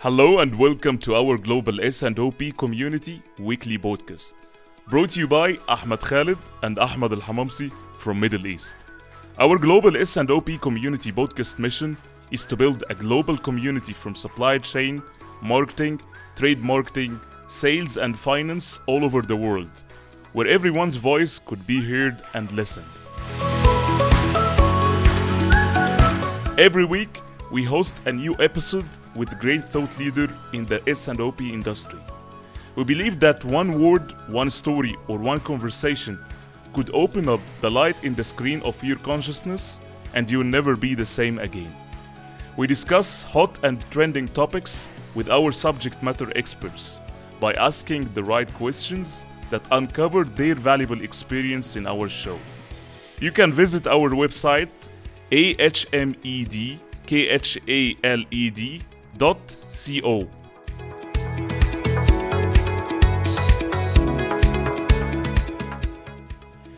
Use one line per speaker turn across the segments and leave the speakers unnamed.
Hello and welcome to our Global S&OP Community Weekly Podcast. Brought to you by Ahmed Khaled and Ahmed Al-Hamamsi from Middle East. Our Global S&OP Community Podcast mission is to build a global community from supply chain, marketing, trade marketing, sales and finance all over the world, where everyone's voice could be heard and listened. Every week, we host a new episode with great thought leader in the S&OP industry. We believe that one word, one story, or one conversation could open up the light in the screen of your consciousness and you'll never be the same again. We discuss hot and trending topics with our subject matter experts by asking the right questions that uncover their valuable experience in our show. You can visit our website ahmedkhaled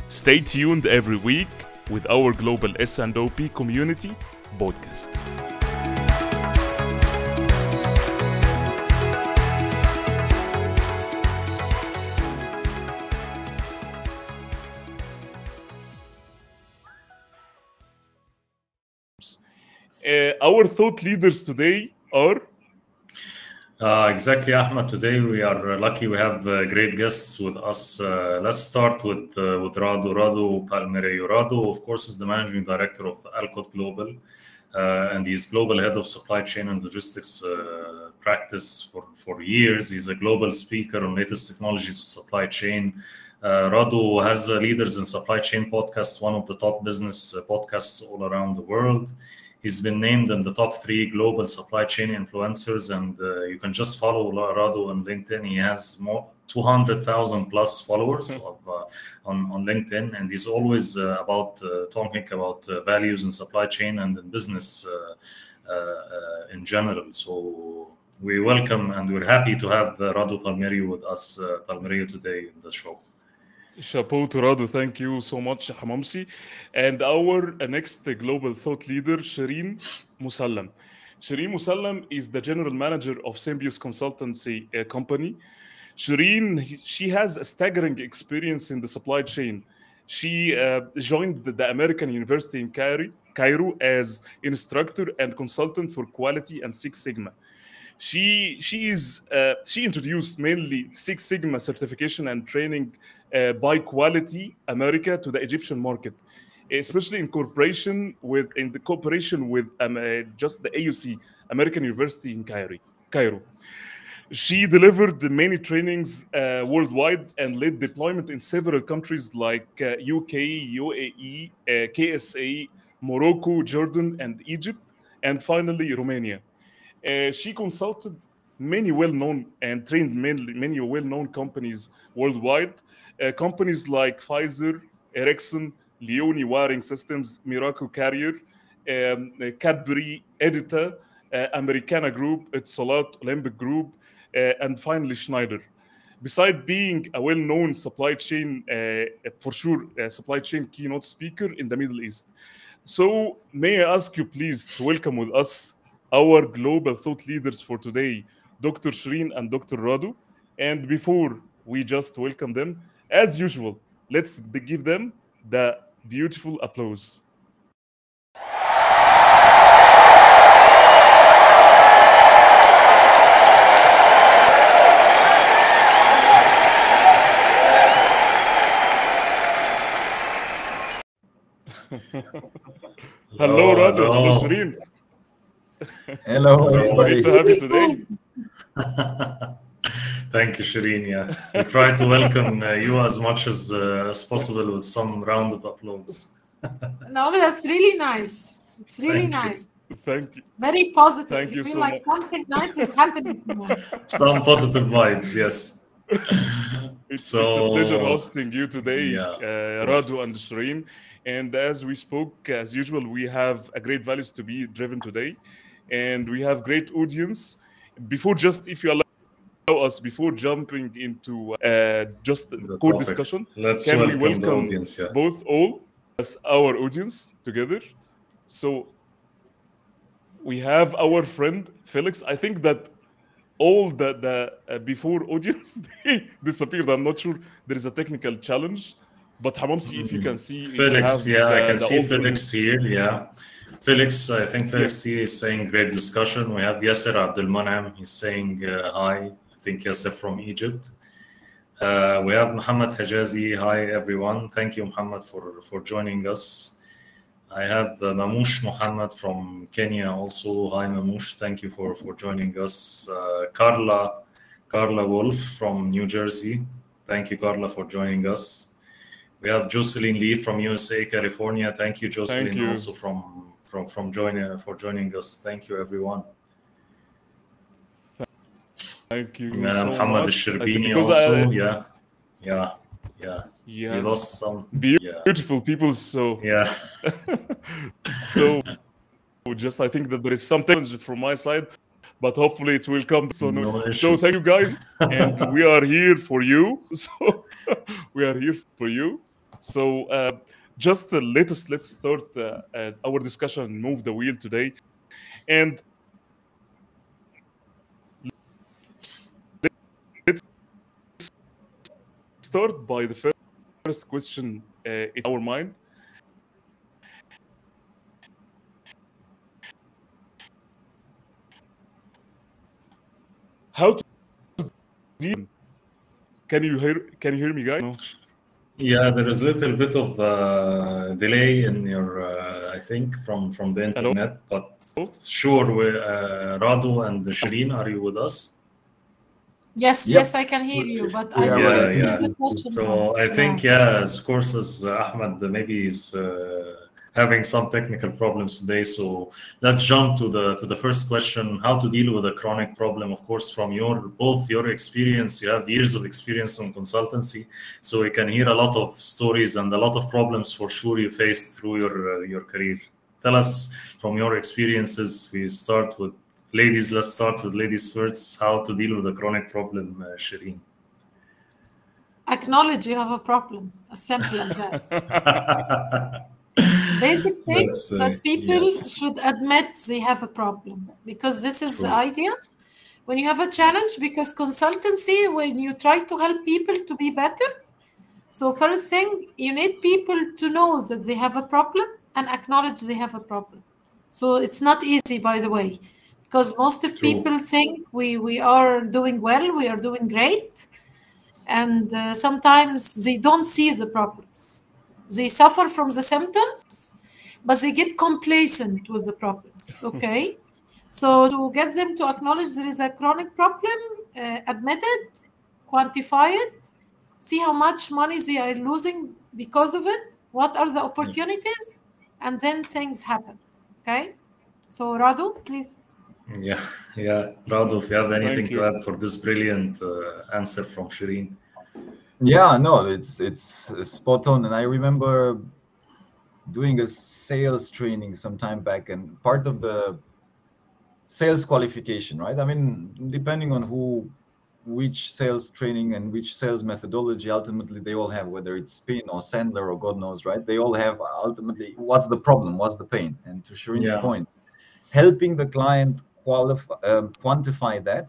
Stay tuned every week with our Global S&OP Community podcast. Uh, our thought leaders today are
Uh, exactly, Ahmed. Today we are lucky we have uh, great guests with us. Uh, let's start with uh, with Radu. Radu Palmerio. Radu, of course, is the managing director of Alcott Global, uh, and he's global head of supply chain and logistics uh, practice for, for years. He's a global speaker on latest technologies of supply chain. Uh, Radu has uh, Leaders in Supply Chain podcast, one of the top business uh, podcasts all around the world. He's been named in the top three global supply chain influencers, and uh, you can just follow Radu on LinkedIn. He has more 200,000 plus followers of, uh, on, on LinkedIn, and he's always uh, about uh, talking about uh, values in supply chain and in business uh, uh, uh, in general. So we welcome and we're happy to have uh, Radu Palmerio with us, uh, Palmerio, today in the show.
Chapeau to Radu. Thank you so much, Hamamsi. And our next global thought leader, Shireen Musallam. Shireen Musallam is the general manager of Symbios Consultancy uh, Company. Shireen, she has a staggering experience in the supply chain. She uh, joined the, the American University in Cairo, Cairo as instructor and consultant for quality and Six Sigma. She she is uh, she introduced mainly Six Sigma certification and training uh, by Quality America to the Egyptian market, especially in cooperation with in the cooperation with um, uh, just the AUC American University in Cairo. Cairo. She delivered many trainings uh, worldwide and led deployment in several countries like uh, UK, UAE, uh, KSA, Morocco, Jordan, and Egypt, and finally Romania. Uh, she consulted many well-known and trained many, many well-known companies worldwide. Uh, companies like Pfizer, Ericsson, Leoni Wiring Systems, Miraco Carrier, um, uh, Cadbury, Edita, uh, Americana Group, Etisalat, Olympic Group, and finally Schneider. Beside being a well-known supply chain, uh, for sure, uh, supply chain keynote speaker in the Middle East. So, may I ask you, please, to welcome with us our global thought leaders for today, Dr. Shireen and Dr. Radu. And before we just welcome them, as usual, let's give them the beautiful applause. Hello, oh, Radu.
hello.
Hello, Shireen.
Hello,
It's
everybody.
nice to have you today.
Thank you, Shireen. Yeah, we try to welcome uh, you as much as, uh, as possible with some round of applause.
No, that's really nice. It's really
Thank you.
nice.
Thank you.
Very positive.
Thank
you
you
feel
so
like
much.
something nice is happening to me.
Some positive vibes, yes.
It's, it's a pleasure hosting you today,
Yeah,
uh, Radu
course.
and Shireen. And as we spoke, as usual, we have a great values to be driven today, and we have great audience. Before just, if you allow us, before jumping into uh, just
The
core
topic.
discussion,
Let's
Can we
welcome, the
welcome
audience. Yeah.
both all as our audience together. So we have our friend Felix. I think that all the the uh, before audience they disappeared. I'm not sure there is a technical challenge, but Hamamsi, if you can see,
Felix, yeah, I can see Felix here. Yeah, Felix, I think Felix T is saying great discussion. We have Yasser Abdulmanam. He's saying uh, hi. Think Yasser from Egypt. Uh, we have Muhammad Hajazi. Hi everyone. Thank you, Muhammad, for for joining us. I have uh, Mamoush Muhammad from Kenya also. Hi Mamoush, thank you for for joining us. Uh, Carla Carla Wolf from New Jersey. Thank you, Carla, for joining us. We have Jocelyn Lee from USA, California. Thank you, Jocelyn,
you.
also from from from joining for joining us. Thank you, everyone.
Thank you.
Uh,
so
Muhammad
much. I
Al-Sherbini also.
I-
yeah, yeah, yeah.
Yes.
We lost some.
Beau-
Yeah,
Beautiful people. So
yeah.
so just I think that there is some challenge from my side, but hopefully it will come. So no, so thank you guys, and we are here for you. So we are here for you. So uh, just the latest. Let's start uh, uh, our discussion. and Move the wheel today, and start by the first first question uh, in our mind. How to deal? Can you hear? Can you hear me, guys? No.
Yeah, there is a little bit of uh, delay in your, uh, I think, from from the
Hello?
internet. But sure, we, uh, Radu and Shireen, are you with us?
Yes,
Yep.
yes, I can hear you, but I
Yeah,
don't
yeah, yeah.
the question.
So I think, yeah, of course, as Ahmed maybe is uh, having some technical problems today. So let's jump to the to the first question: How to deal with a chronic problem? Of course, from your both your experience, you have years of experience in consultancy, so we can hear a lot of stories and a lot of problems for sure you faced through your uh, your career. Tell us from your experiences. We start with ladies. Let's start with ladies first. How to deal with a chronic problem, uh, Shireen?
Acknowledge you have a problem. As simple as that. Basic things
uh,
that people
yes.
should admit they have a problem because this is the idea. When you have a challenge, because consultancy, when you try to help people to be better, so first thing you need people to know that they have a problem and acknowledge they have a problem. So it's not easy, by the way, because most of
True.
people think we we are doing well, we are doing great, and uh, sometimes they don't see the problems. They suffer from the symptoms, but they get complacent with the problems. Okay, so to get them to acknowledge there is a chronic problem, uh, admit it, quantify it, see how much money they are losing because of it, what are the opportunities, and then things happen. Okay, so Radu, please.
Yeah, yeah. Radu, if you have anything
Thank
to add for this brilliant uh, answer from Shireen.
Yeah, no, it's it's uh, spot on. And I remember doing a sales training some time back, and part of the sales qualification, right? I mean, depending on who, which sales training and which sales methodology, ultimately they all have, whether it's Spin or Sandler or God knows, right? They all have ultimately what's the problem, what's the pain, and to Shireen's
Yeah.
point, helping the client qualify, um, quantify that,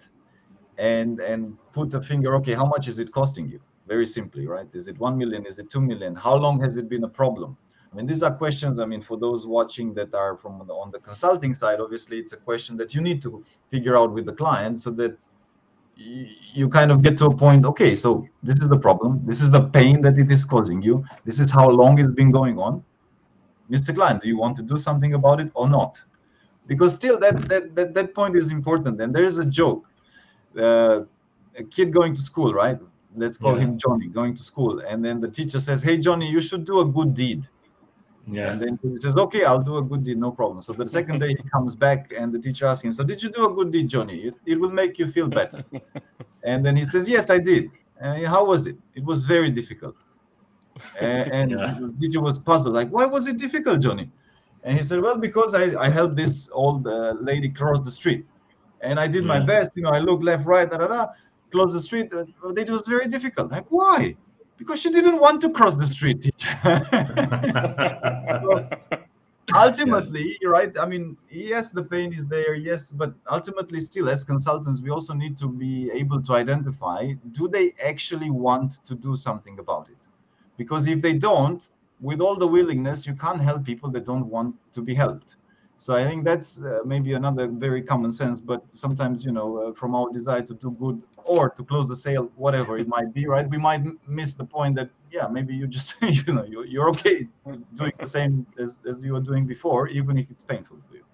and and put a finger. Okay, how much is it costing you? Very simply, right? Is it one million? Is it two million? How long has it been a problem? I mean, these are questions. I mean, for those watching that are from the, on the consulting side, obviously, it's a question that you need to figure out with the client so that you kind of get to a point. Okay, so this is the problem. This is the pain that it is causing you. This is how long it's been going on. Mr. Client, do you want to do something about it or not? Because still, that that that, that point is important. And there is a joke. Uh, a kid going to school, right? Let's call
Yeah.
him Johnny, going to school, and then the teacher says, "Hey, Johnny, you should do a good deed."
Yeah,
And then he says, Okay, I'll do a good deed, no problem. So the second day he comes back and the teacher asks him, So did you do a good deed, Johnny? It, it will make you feel better. and then he says, Yes, I did. And how was it? It was very difficult. And, and
Yeah.
the teacher was puzzled, like, Why was it difficult, Johnny? And he said, Well, because I, I helped this old uh, lady cross the street. And I did my best, you know, I looked left, right, da da da, close the street. Uh, it was very difficult. Like, why? Because she didn't want to cross the street, teacher. So, ultimately right i mean yes the pain is there yes but ultimately still as consultants we also need to be able to identify do they actually want to do something about it because if they don't with all the willingness you can't help people that don't want to be helped. So i think that's uh, maybe another very common sense but sometimes you know uh, from our desire to do good or to close the sale whatever it might be right? We might miss the point that yeah maybe you just you know you're, you're okay doing the same as, as you were doing before even if it's painful for you.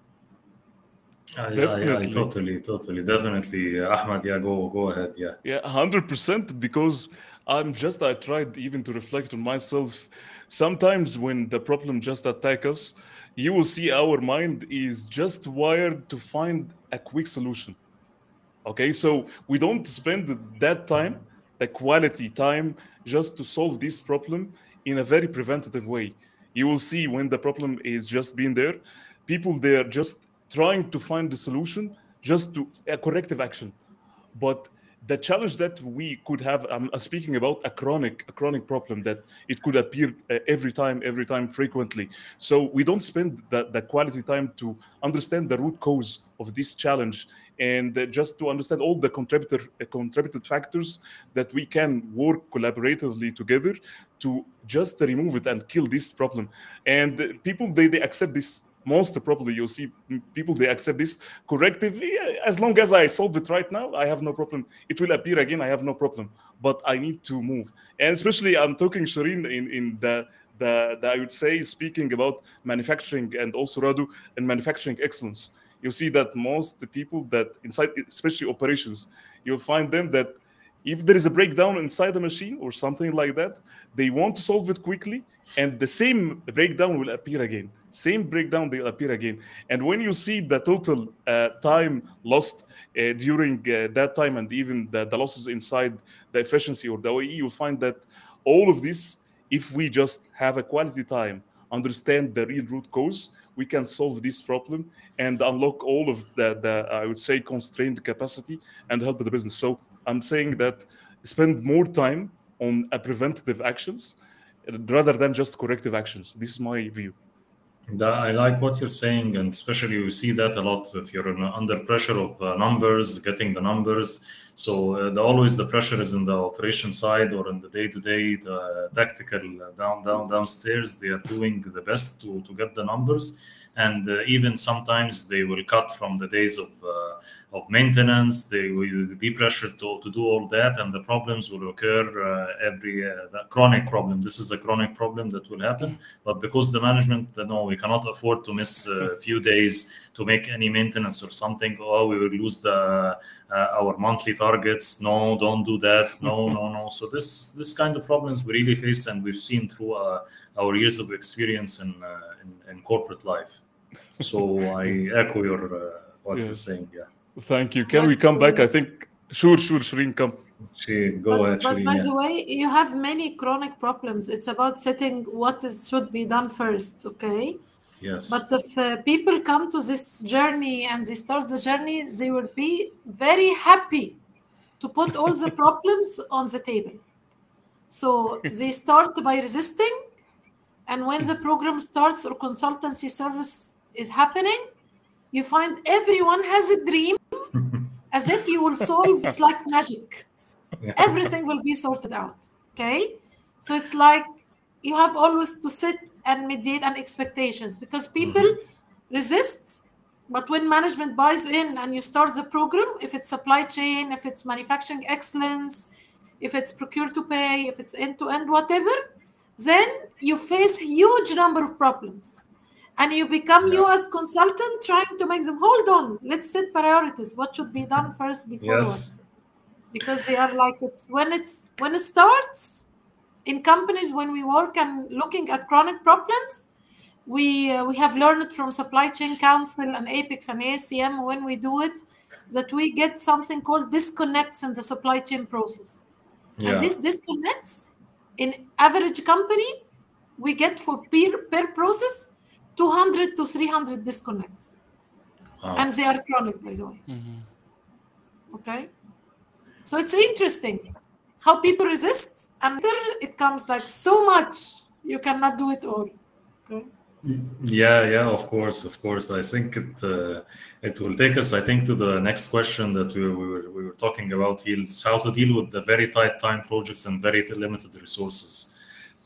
I, definitely. I, I totally totally definitely uh, ahmad yeah go go ahead yeah.
Yeah 100% because i'm just i tried even to reflect on myself. Sometimes when the problem just attack us you will see our mind is just wired to find a quick solution. Okay so we don't spend that time the quality time just to solve this problem in a very preventative way. You will see when the problem is just being there people they're just trying to find the solution just to a corrective action. But the challenge that we could have i'm speaking about a chronic a chronic problem that it could appear uh, every time every time frequently. So we don't spend the, the quality time to understand the root cause of this challenge and uh, just to understand all the contributor uh, contributed factors that we can work collaboratively together to just remove it and kill this problem. And uh, people they, they accept this most probably you'll see people they accept this correctively as long as i solve it right now i have no problem. It will appear again i have no problem. But i need to move. And especially i'm talking shireen in, in the, the, the i would say speaking about manufacturing and also radu and manufacturing excellence. You see that most people that inside especially operations you'll find them that if there is a breakdown inside the machine or something like that they want to solve it quickly and the same breakdown will appear again same breakdown they appear again and when you see the total uh, time lost uh, during uh, that time and even the, the, losses inside the efficiency or the OEE, you'll find that all of this, if we just have a quality time, understand the real root cause, we can solve this problem and unlock all of the, the I would say, constrained capacity and help the business. So I'm saying that spend more time on preventative actions rather than just corrective actions. This is my view.
I like what you're saying, and especially you see that a lot if you're under pressure of uh, numbers, getting the numbers. So uh, the, always the pressure is in the operation side or in the day-to-day, the tactical uh, down, down, downstairs. They are doing the best to to get the numbers, and uh, even sometimes they will cut from the days of uh, of maintenance. They will be pressured to, to do all that, and the problems will occur uh, every uh, chronic problem. This is a chronic problem that will happen, but because the management, no, we cannot afford to miss a few days to make any maintenance or something. Oh, we will lose the uh, our monthly targets. No, don't do that. No, no, no. So this this kind of problems we really face, and we've seen through uh, our years of experience in, uh, in, in corporate life. So I echo your what yeah. you're saying. Yeah.
Thank you. Can but we come back? I think. Sure, sure, Shireen, come.
She, go
but,
ahead,
but
Shireen,
by
yeah.
the way, you have many chronic problems. It's about setting what is should be done first, okay?
Yes.
But if uh, people come to this journey and they start the journey, they will be very happy to put all the problems on the table. So they start by resisting, and when the program starts or consultancy service is happening, you find everyone has a dream as if you will solve it's like magic.
Yeah.
everything will be sorted out okay? So it's like you have always to sit and mediate on expectations because mm-hmm. people resist but when management buys in and you start the program if it's supply chain if it's manufacturing excellence if it's procure to pay if it's end to end whatever then you face huge number of problems and you become you as consultant trying to make them hold on let's set priorities what should be done first before
Yes.
because they are like it's when it's when it starts in companies when we work and looking at chronic problems we uh, we have learned from supply chain council and APICS and ascm when we do it that we get something called disconnects in the supply chain process
Yeah.
and these disconnects in average company we get for per, per process 200 to 300 disconnects.
Wow.
and they are chronic by the way. Okay? So it's interesting how people resist and then it comes like so much you cannot do it all. Okay?
Yeah, yeah, of course, of course. I think it uh, it will take us, I think, to the next question that we, we were we were talking about. Here: is how to deal with the very tight time projects and very limited resources.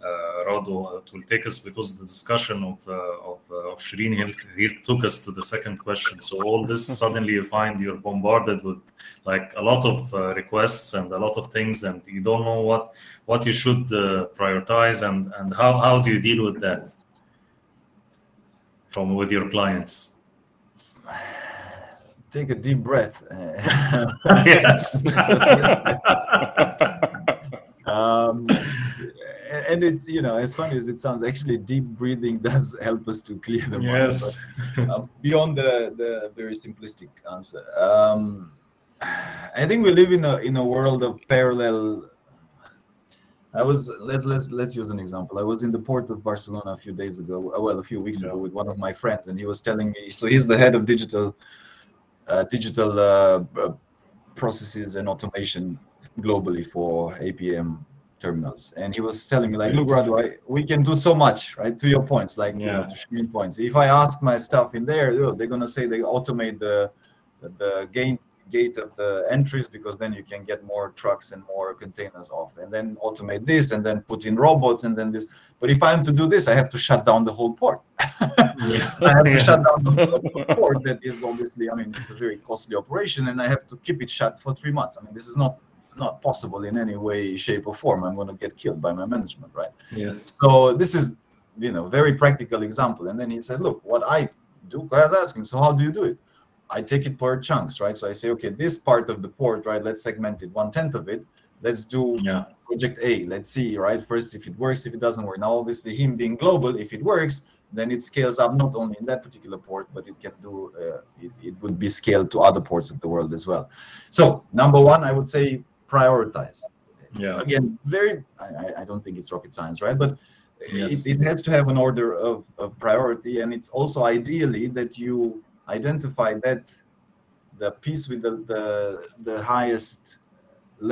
Uh, Rado, it will take us because the discussion of uh, of, uh, of Shireen here, here took us to the second question. So all this suddenly you find you're bombarded with like a lot of uh, requests and a lot of things, and you don't know what what you should uh, prioritize and and how how do you deal with that from with your clients?
Take a deep breath.
yes.
And it's you know as funny as it sounds actually deep breathing does help us to clear the mind
yes.
but, um, beyond the the very simplistic answer um, i think we live in a in a world of parallel i was let's let's let's use an example i was in the port of barcelona a few days ago well a few weeks
Yeah.
ago with one of my friends and he was telling me so he's the head of digital uh, digital uh, uh, processes and automation globally for apm terminals. And he was telling me, like, look, Radu, I, we can do so much, right? To your points, like, you know, to Shireen points. If I ask my stuff in there, oh, they're gonna say they automate the the gate gate of the entries because then you can get more trucks and more containers off, and then automate this, and then put in robots, and then this. But if I'm to do this, I have to shut down the whole port. I have to
Yeah.
shut down the whole port. That is obviously, I mean, it's a very costly operation, and I have to keep it shut for three months. I mean, this is not not possible in any way, shape, or form. I'm going to get killed by my management, right?
Yes.
So this is, you know, very practical example. And then he said, look, what I do, I was asking, so how do you do it? I take it per chunks, right? So I say, okay, this part of the port, right? Let's segment it one tenth of it. Let's do
Yeah.
project A. Let's see, right? First, if it works, if it doesn't work. Now, obviously, him being global, if it works, then it scales up not only in that particular port, but it can do. Uh, it, it would be scaled to other ports of the world as well. So, number one, I would say prioritize
Yeah.
again very I, I- don't think it's rocket science right but
Yes.
it, it has to have an order of, of priority and it's also ideally that you identify that the piece with the, the the highest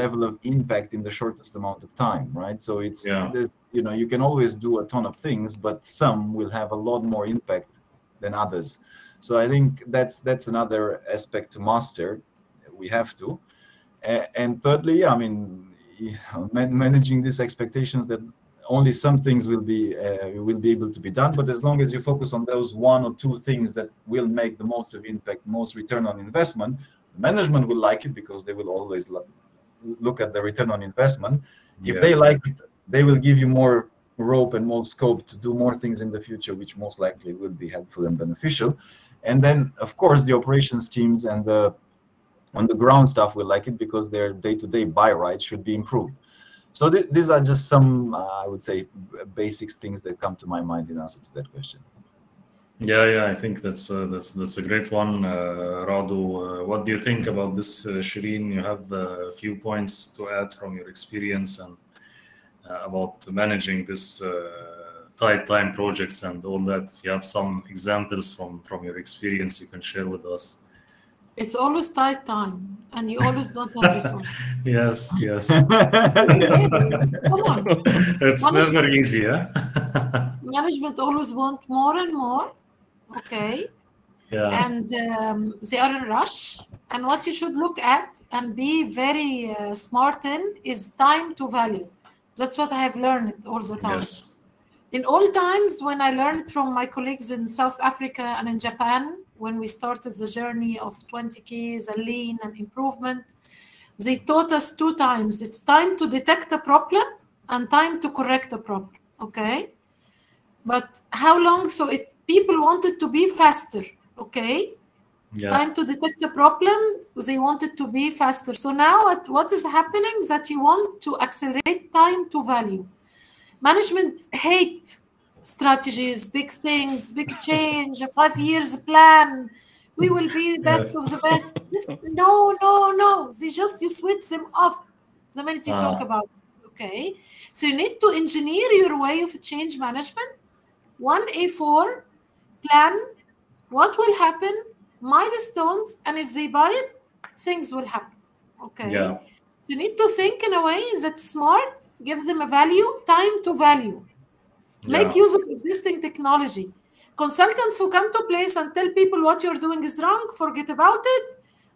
level of impact in the shortest amount of time right so it's
Yeah.
you know you can always do a ton of things but some will have a lot more impact than others so i think that's that's another aspect to master we have to and thirdly i mean man- managing these expectations that only some things will be uh, will be able to be done. But as long as you focus on those one or two things that will make the most of impact most return on investment management will like it because they will always look at the return on investment. If
Yeah.
they like it they will give you more rope and more scope to do more things in the future which most likely will be helpful and beneficial. And then of course the operations teams and the on the ground stuff will like it because their day-to-day buy rights should be improved so th- these are just some uh, i would say basic things that come to my mind in answer to that question
Yeah, yeah, I think that's uh, that's that's a great one, uh, Radu. Uh, what do you think about this, uh, Shireen? You have uh, a few points to add from your experience and uh, about managing this uh, tight time projects and all that. If you have some examples from from your experience, you can share with us.
It's always tight time, and you always don't have resources.
Yes, yes.
Come on,
it's
is-
never easy, huh?
management always want more and more. Okay.
yeah,
and um, they are in rush and what you should look at and be very uh, smart in is time to value that's what i have learned all the time
yes,
in all times when i learned from my colleagues in south africa and in japan when we started the journey of 20 keys and lean and improvement they taught us two times. It's time to detect a problem and time to correct the problem okay? But how long? So it people wanted to be faster okay?
Yeah,
time to detect a problem they wanted to be faster. So now what- what is happening? Is that you want to accelerate time to value. Management hate strategies big things big change a five years plan. We will be the best
Yes.
of the best. This, no no no. They just you switch them off the minute you talk
Ah.
about it, okay? So you need to engineer your way of change management. One a4 plan what will happen? Milestones and if they buy it things will happen okay?
Yeah,
so you need to think in a way that's smart give them a value time to value make use of existing technology consultants who come to place and tell people what you're doing is wrong, forget about it.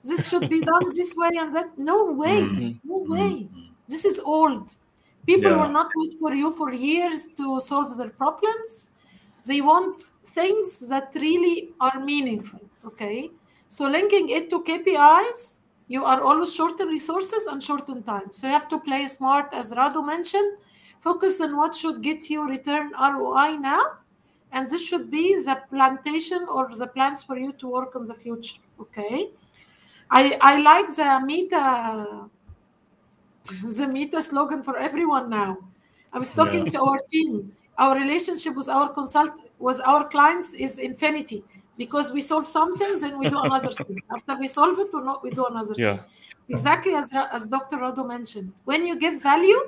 This should be done this way and that. No way.
Mhm.
No way. This is old. People
Yeah.
will not wait for you for years to solve their problems. They want things that really are meaningful. Okay. So linking it to KPIs, you are always short in resources and short in time. So you have to play smart, as Rado mentioned. Focus on what should get you return ROI now. And this should be the plantation or the plans for you to work in the future. Okay. I, I like the meta the meta slogan for everyone now. I was talking
Yeah.
to our team. Our relationship with our consult with our clients is infinity because we solve something, then we do another thing. After we solve it, we not we do another
Yeah.
thing. Exactly as as Dr. Rado mentioned. When you give value,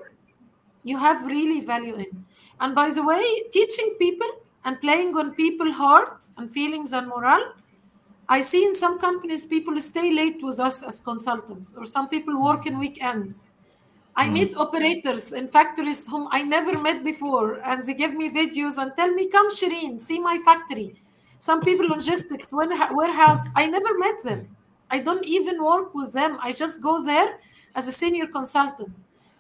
you have really value in. And by the way, teaching people and playing on people hearts and feelings and morale. I see in some companies people stay late with us as consultants, or some people work in weekends. I mm. meet operators in factories whom I never met before, and they give me videos and tell me, "Come, Shireen, see my factory." Some people logistics, warehouse, I never met them. I don't even work with them. I just go there as a senior consultant,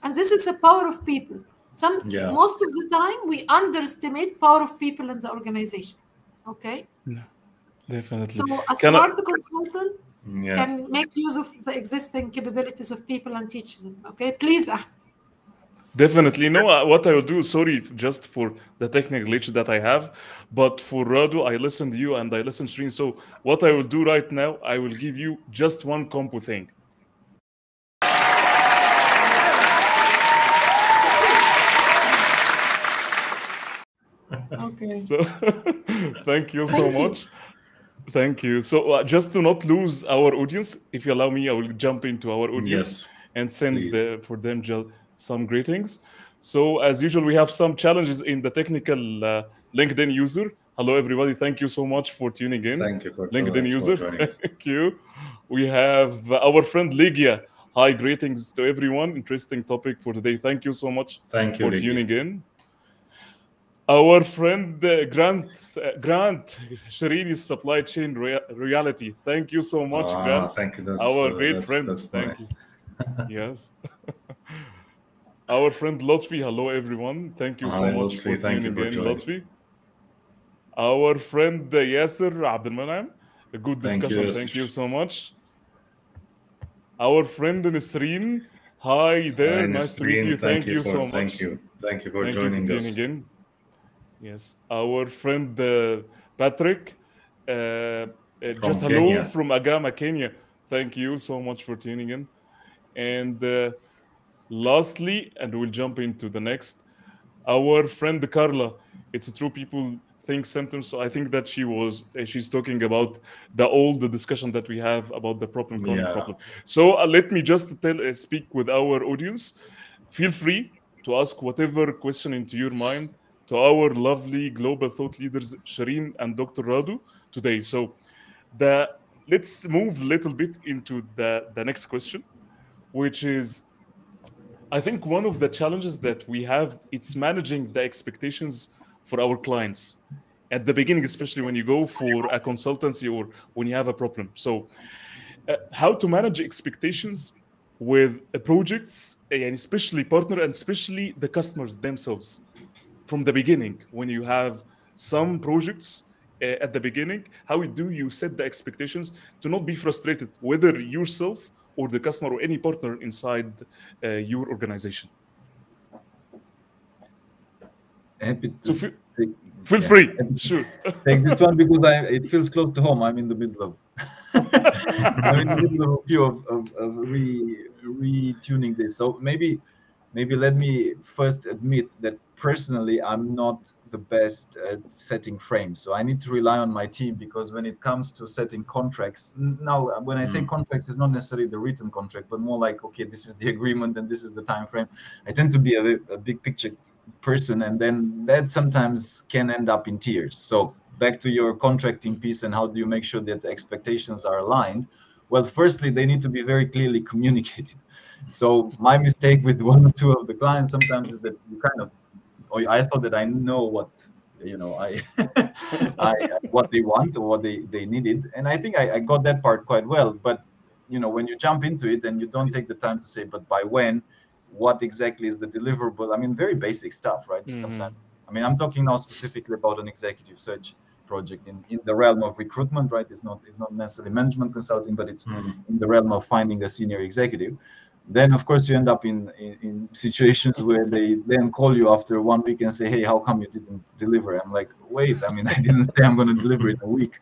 and this is the power of people. Some
Yeah.
most of the time we underestimate power of people in the organizations. Okay,
Definitely.
so a
Can I-
smart consultant
Yeah.
can make use of the existing capabilities of people and teach them. Okay, please. Ah.
Definitely. No, what I will do, sorry just for the technical glitch that I have, but for Radu, I listened to you and I listened to Shreen. So what I will do right now, I will give you just one combo thing.
Okay.
So thank you so
Thank you.
much. Thank you. So uh, just to not lose our audience, if you allow me, I will jump into our audience
Yes.
and send the, for them some greetings. So as usual, we have some challenges in the technical uh, LinkedIn user. Hello, everybody. Thank you so much for tuning in.
Thank you for
LinkedIn
joining- for
user. Thank you. We have uh, our friend Ligia. Hi, greetings to everyone. Interesting topic for today. Thank you so much
Thank you,
for
Lydia.
tuning in. Our friend uh, Grant, uh, Grant, Shireen is supply chain rea- reality. Thank you so much,
Ah,
Grant.
thank you. That's,
Our
uh,
great
that's-
friend.
That's
Thank
nice.
Yes. Our friend Lotfi. Hello, everyone. Thank you so
Hi,
much
Lotfi.
for
Thank you
tuning in. Lotfi. Our friend uh, Yasser Abdelmanam. A good
Thank you,
discussion. Thank you so much. Our friend Nisreen. Hi there.
Hi,
nice to meet you. Thank, you,
for,
so much.
Thank you. Thank you for
Thank
joining
you
us.
tuning in. Yes, our friend uh, Patrick. Uh, uh, just hello
Kenya.
from Agama, Kenya. Thank you so much for tuning in. And uh, lastly, and we'll jump into the next, our friend Carla. It's true people think sentence. So I think that she was uh, she's talking about the old discussion that we have about the problem
Yeah.
problem. So uh, let me just tell uh, speak with our audience. Feel free to ask whatever question into your mind to our lovely global thought leaders Shireen and Dr. Radu today. So the let's move a little bit into the the next question, which is I think one of the challenges that we have it's managing the expectations for our clients at the beginning, especially when you go for a consultancy or when you have a problem. So, uh, how to manage expectations with uh, projects, and especially partner and especially the customers themselves from the beginning when you have some projects uh, at the beginning how do you set the expectations to not be frustrated whether yourself or the customer or any partner inside uh, your organization
Happy to
so feel,
take,
feel
yeah,
free sure
take this one because I it feels close to home. I'm in the middle of I'm in the middle of a few of, of, of re retuning this. So maybe maybe let me first admit that personally I'm not the best at setting frames. So I need to rely on my team because when it comes to setting contracts, now when I say
Mm.
contracts, it's not necessarily the written contract, but more like okay, this is the agreement and this is the time frame. I tend to be a, a big picture person, and then that sometimes can end up in tears. So back to your contracting piece and how do you make sure that the expectations are aligned? Well, firstly, they need to be very clearly communicated. So my mistake with one or two of the clients sometimes is that you kind of, or I thought that I know what you know I, I what they want or what they they needed, and I think I, I got that part quite well. But you know when you jump into it and you don't take the time to say, but by when, what exactly is the deliverable? I mean, very basic stuff, right?
Mhm.
Sometimes. I mean, I'm talking now specifically about an executive search project in, in the realm of recruitment, right? It's not it's not necessarily management consulting, but it's
Mm.
in the realm of finding a senior executive. Then of course you end up in, in, in situations where they then call you after one week and say, Hey, how come you didn't deliver? I'm like, wait, I mean I didn't say I'm gonna deliver in a week.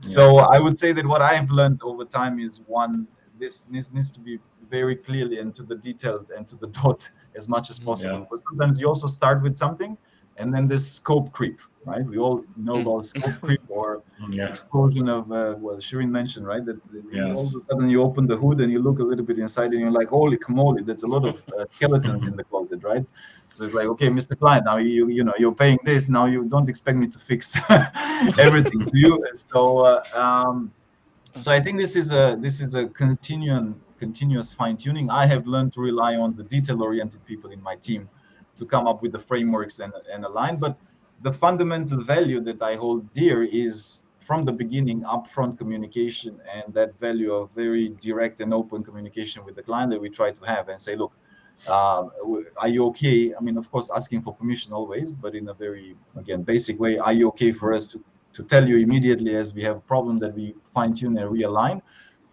So I would say that what I've learned over time is one, this this needs to be very clearly and to the detail and to the dot as much as possible.
Yeah.
But sometimes you also start with something and then this scope creep, right? We all know
Mm.
about scope creep or
Yeah.
explosion of uh, well Shireen mentioned right? That that you- all of a sudden you open the hood and you look a little bit inside and you're like holy moly that's a lot of uh, skeletons in the closet right? So it's like okay mr client now you you know you're paying this. Now you don't expect me to fix everything to you. So uh, um, so i think this is a this is a continuing continuous fine tuning i have learned to rely on the detail oriented people in my team to come up with the frameworks and, and align but the fundamental value that I hold dear is from the beginning upfront communication and that value of very direct and open communication with the client that we try to have and say, look, uh, are you okay? I mean, of course, asking for permission always, but in a very again basic way. Are you okay for us to to tell you immediately as we have a problem that we fine tune and realign,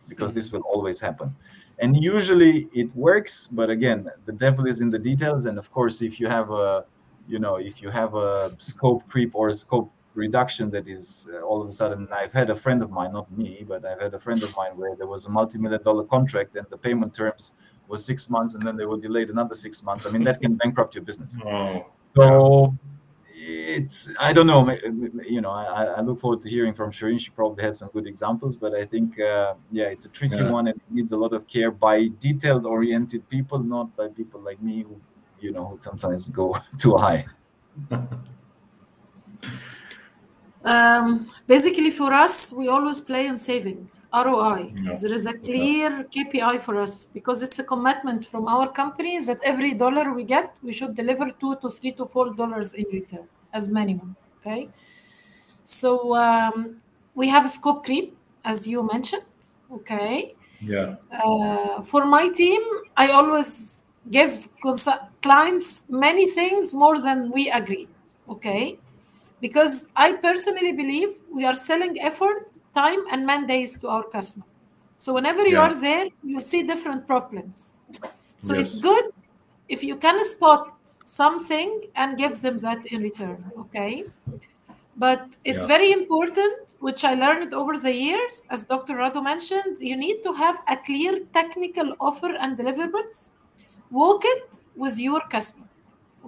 because this will always happen. And usually it works, but again, the devil is in the details. And of course, if you have a you know if you have a scope creep or a scope reduction that is uh, all of a sudden i've had a friend of mine not me but i've had a friend of mine where there was a multi-million dollar contract and the payment terms was six months and then they were delayed another six months. I mean that can bankrupt your business.
Oh,
so it's i don't know you know i, I- I look forward to hearing from Shireen. she probably has some good examples but i think uh, yeah it's a tricky
Yeah.
one and it needs a lot of care by detailed oriented people not by people like me who you know who sometimes go too high
Um, basically, for us, we always play on saving ROI.
Yeah.
There is a clear KPI for us because it's a commitment from our company that every dollar we get, we should deliver two to three to four dollars in return as minimum. Okay. So um, we have a scope creep, as you mentioned. Okay.
yeah.
Uh, for my team, I always give consul- clients many things more than we agreed. Okay. Because I personally believe we are selling effort, time, and man days to our customer. So whenever you
Yeah.
are there, you'll see different problems. So it's good if you can spot something and give them that in return. Okay. But it's
Yeah.
very important, which I learned over the years, as Dr. Rado mentioned, you need to have a clear technical offer and deliverables. Walk it with your customer.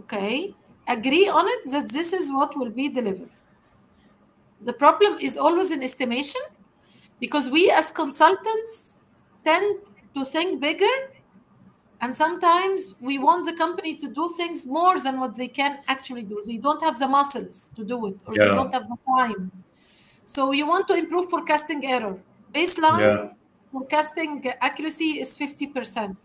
Okay. Agree on it that this is what will be delivered. The problem is always in estimation because we as consultants tend to think bigger and sometimes we want the company to do things more than what they can actually do. They don't have the muscles to do it, or they don't have the time. So you want to improve forecasting error. Baseline
Yeah.
forecasting accuracy is 50%.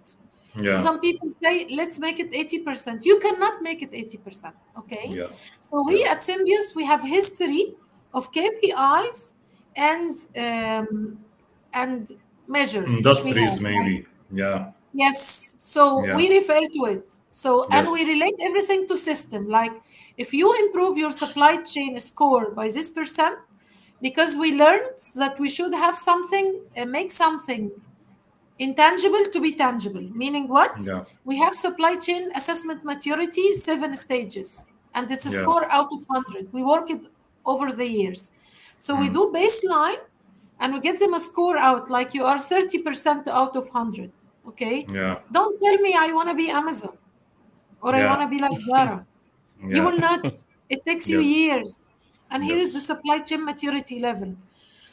So some people say, let's make it 80%. You cannot make it 80%. Okay.
Yeah.
So we at Symbios, we have history of KPIs and um, and measures.
Industries maybe. Yeah.
Yes. So
Yeah.
we refer to it. So and we relate everything to system. Like if you improve your supply chain score by this percent, because we learned that we should have something, uh, make something intangible to be tangible. Meaning what?
Yeah.
We have supply chain assessment maturity seven stages, and it's a
Yeah.
score out of hundred. We work it over the years. So we
Mm.
do baseline, and we get them a score out like you are thirty percent out of hundred. Okay.
Yeah.
Don't tell me I want to be Amazon or I want to be like Zara. You will not. It takes you
Yes.
years. And here is the supply chain maturity level.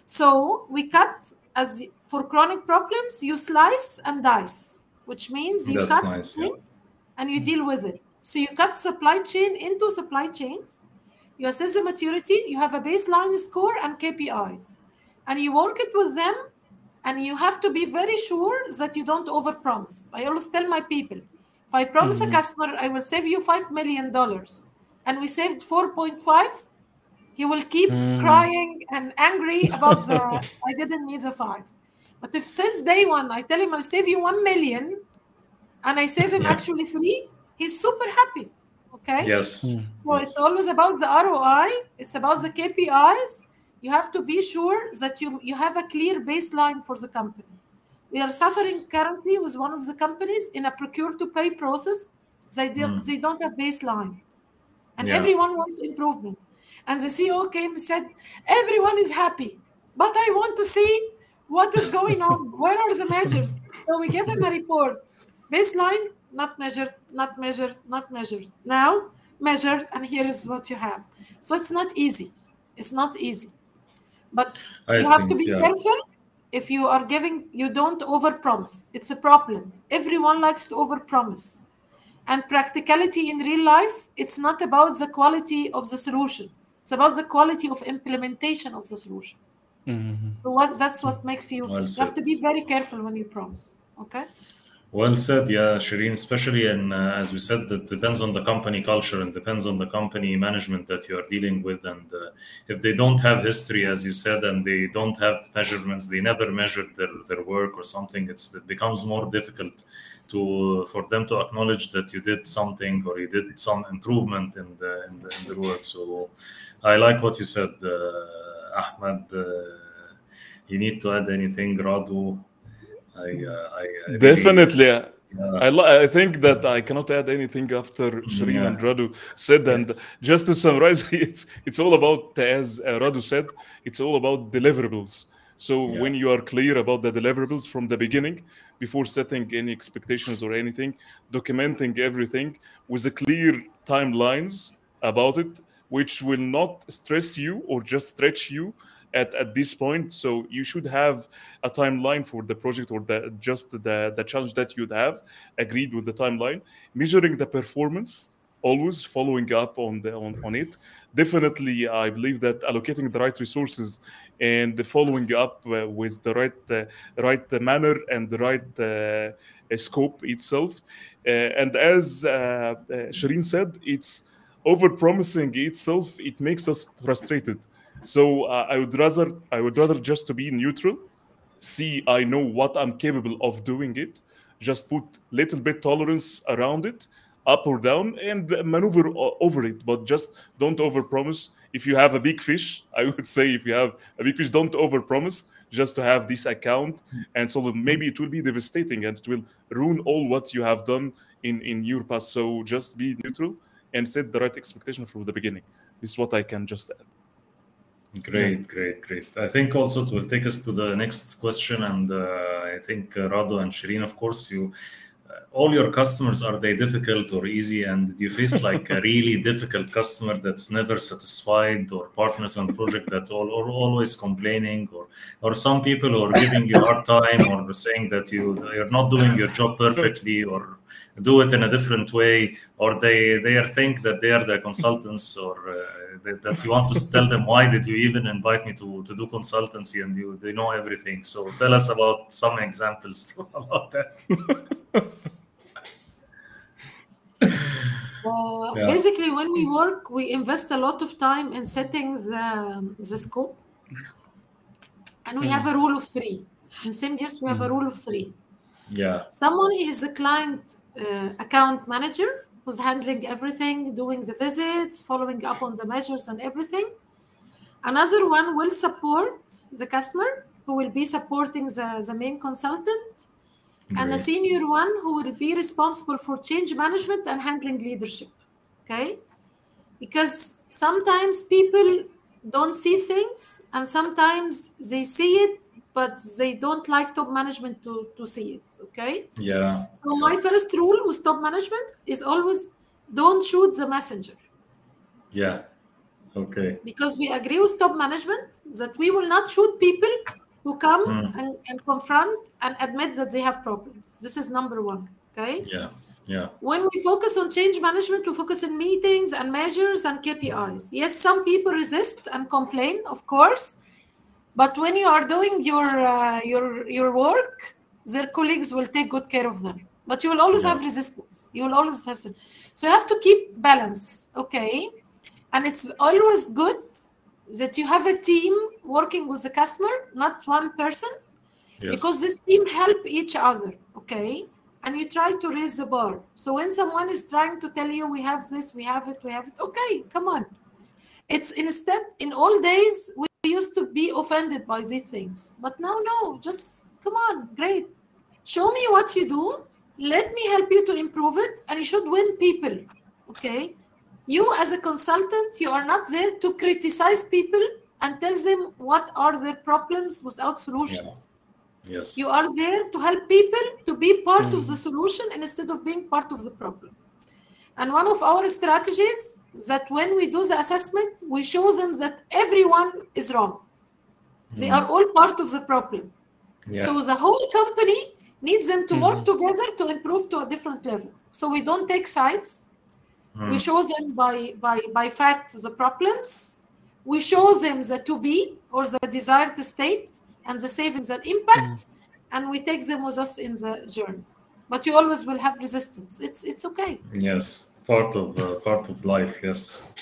So we cut as for chronic problems, you slice and dice, which means you
That's
cut
nice, yeah.
and you mm. deal with it. So you cut supply chain into supply chains. You assess the maturity, you have a baseline score and KPIs. And you work it with them and you have to be very sure that you don't overpromise. I always tell my people, if I promise
Mm-hmm.
a customer I will save you five million dollars, and we saved 4.5, he will keep
Mm.
crying and angry about the I didn't meet the five. But if since day one I tell him I'll save you one million and I save him
Yeah.
actually three, he's super happy. Okay.
Yes.
So it's always about the ROI, it's about the KPIs. You have to be sure that you, you have a clear baseline for the company. We are suffering currently with one of the companies in a procure to pay process. They, do,
Mm.
they don't have baseline. And
Yeah.
everyone wants improvement. And the CEO came and said, Everyone is happy, but I want to see what is going on. Where are the measures? So we give him a report. Baseline, not measured, not measured, not measured. Now, measured, and here is what you have. So it's not easy. It's not easy. But
I
you have to be
yeah.
careful if you are giving, you don't overpromise. It's a problem. Everyone likes to overpromise. And practicality in real life, it's not about the quality of the solution. It's about the quality of implementation of the solution.
Mhm.
So what, that's what makes you,
Well
you have to be very careful when you promise. Okay?
Well said, yeah, Shireen. Especially and uh, as we said, that depends on the company culture and depends on the company management that you are dealing with. And uh, if they don't have history, as you said, and they don't have measurements, they never measured their, their work or something. It becomes more difficult to for them to acknowledge that you did something or you did some improvement in the in the, in the work. So I like what you said, uh, Ahmed. Uh, you need to add anything, Radu? I, uh, I, really-
Definitely.
yeah.
I, I think that I cannot add anything after Shireen
Yeah.
and Radu said. And
Yes.
just to summarize, it's it's all about, as uh, Radu said, it's all about deliverables. So
Yeah.
when you are clear about the deliverables from the beginning, before setting any expectations or anything, documenting everything with a clear timelines about it, which will not stress you or just stretch you at, at this point. So you should have a timeline for the project or the just the, the challenge that you'd have agreed with the timeline, measuring the performance, always following up on the on, on it. Definitely, I believe that allocating the right resources and following up uh, with the right uh, right manner and the right uh, scope itself. Uh, and as uh, uh, Shireen said, it's over promising itself. It makes us frustrated. So uh, I would rather I would rather just to be neutral see i know what i'm capable of doing it just put little bit tolerance around it up or down and maneuver over it. But just don't overpromise. If you have a big fish i would say if you have a big fish don't overpromise just to have this account. And so maybe it will be devastating and it will ruin all what you have done in in your past. So just be neutral and set the right expectation from the beginning. This is what i can just add
Great, great, great. I think also it will take us to the next question, and uh, I think uh, Radu and Shireen, of course, you uh, all your customers are they difficult or easy, and do you face like a really difficult customer that's never satisfied, or partners on project that all are always complaining, or or some people who are giving you hard time, or saying that you you're not doing your job perfectly, or do it in a different way, or they they are think that they are the consultants, or uh, that, that you want to tell them why did you even invite me to, to do consultancy and you they know everything so tell us about some examples about that
Uh,
Yeah.
Basically, when we work, we invest a lot of time in setting the, the scope. And we have a rule of three. In Symbios, we have a rule of three.
Yeah
Someone is a client uh, account manager who's handling everything, doing the visits, following up on the measures and everything. Another one will support the customer, who will be supporting the, the main consultant. And a senior one who will be responsible for change management and handling leadership. Okay? Because sometimes people don't see things, and sometimes they see it, but they don't like top management to, to see it. Okay?
yeah
So my first rule with top management is always don't shoot the messenger
yeah okay
because we agree with top management that we will not shoot people who come
Mm.
and, and confront and admit that they have problems. This is number one. Okay.
yeah yeah
When we focus on change management, we focus on meetings and measures and KPIs. Yes, some people resist and complain, of course, but when you are doing your uh, your your work, their colleagues will take good care of them. but you will always
Yeah.
have resistance. You will always have so you have to keep balance, okay? And it's always good that you have a team working with the customer, not one person,
Yes.
because this team help each other, okay? And you try to raise the bar. So when someone is trying to tell you we have this, we have it, we have it, okay, come on. It's instead in all days we used to be offended by these things, but now no, just come on, great. Show me what you do. Let me help you to improve it, and you should win people. Okay, you as a consultant, you are not there to criticize people and tell them what are their problems without solutions.
yes.
You are there to help people to be part of the mm. solution instead of being part of the problem. And one of our strategies that when we do the assessment, we show them that everyone is wrong. They are mm-hmm. all part of the problem.
yeah.
So the whole company needs them to work mm-hmm. together to improve to a different level. So we don't take sides. We
Mm.
show them by, by, by fact the problems. We show them the to be or the desired state and the savings and impact, mm. and we take them with us in the journey. But you always will have resistance. It's it's okay.
Yes, part of uh, part of life. Yes.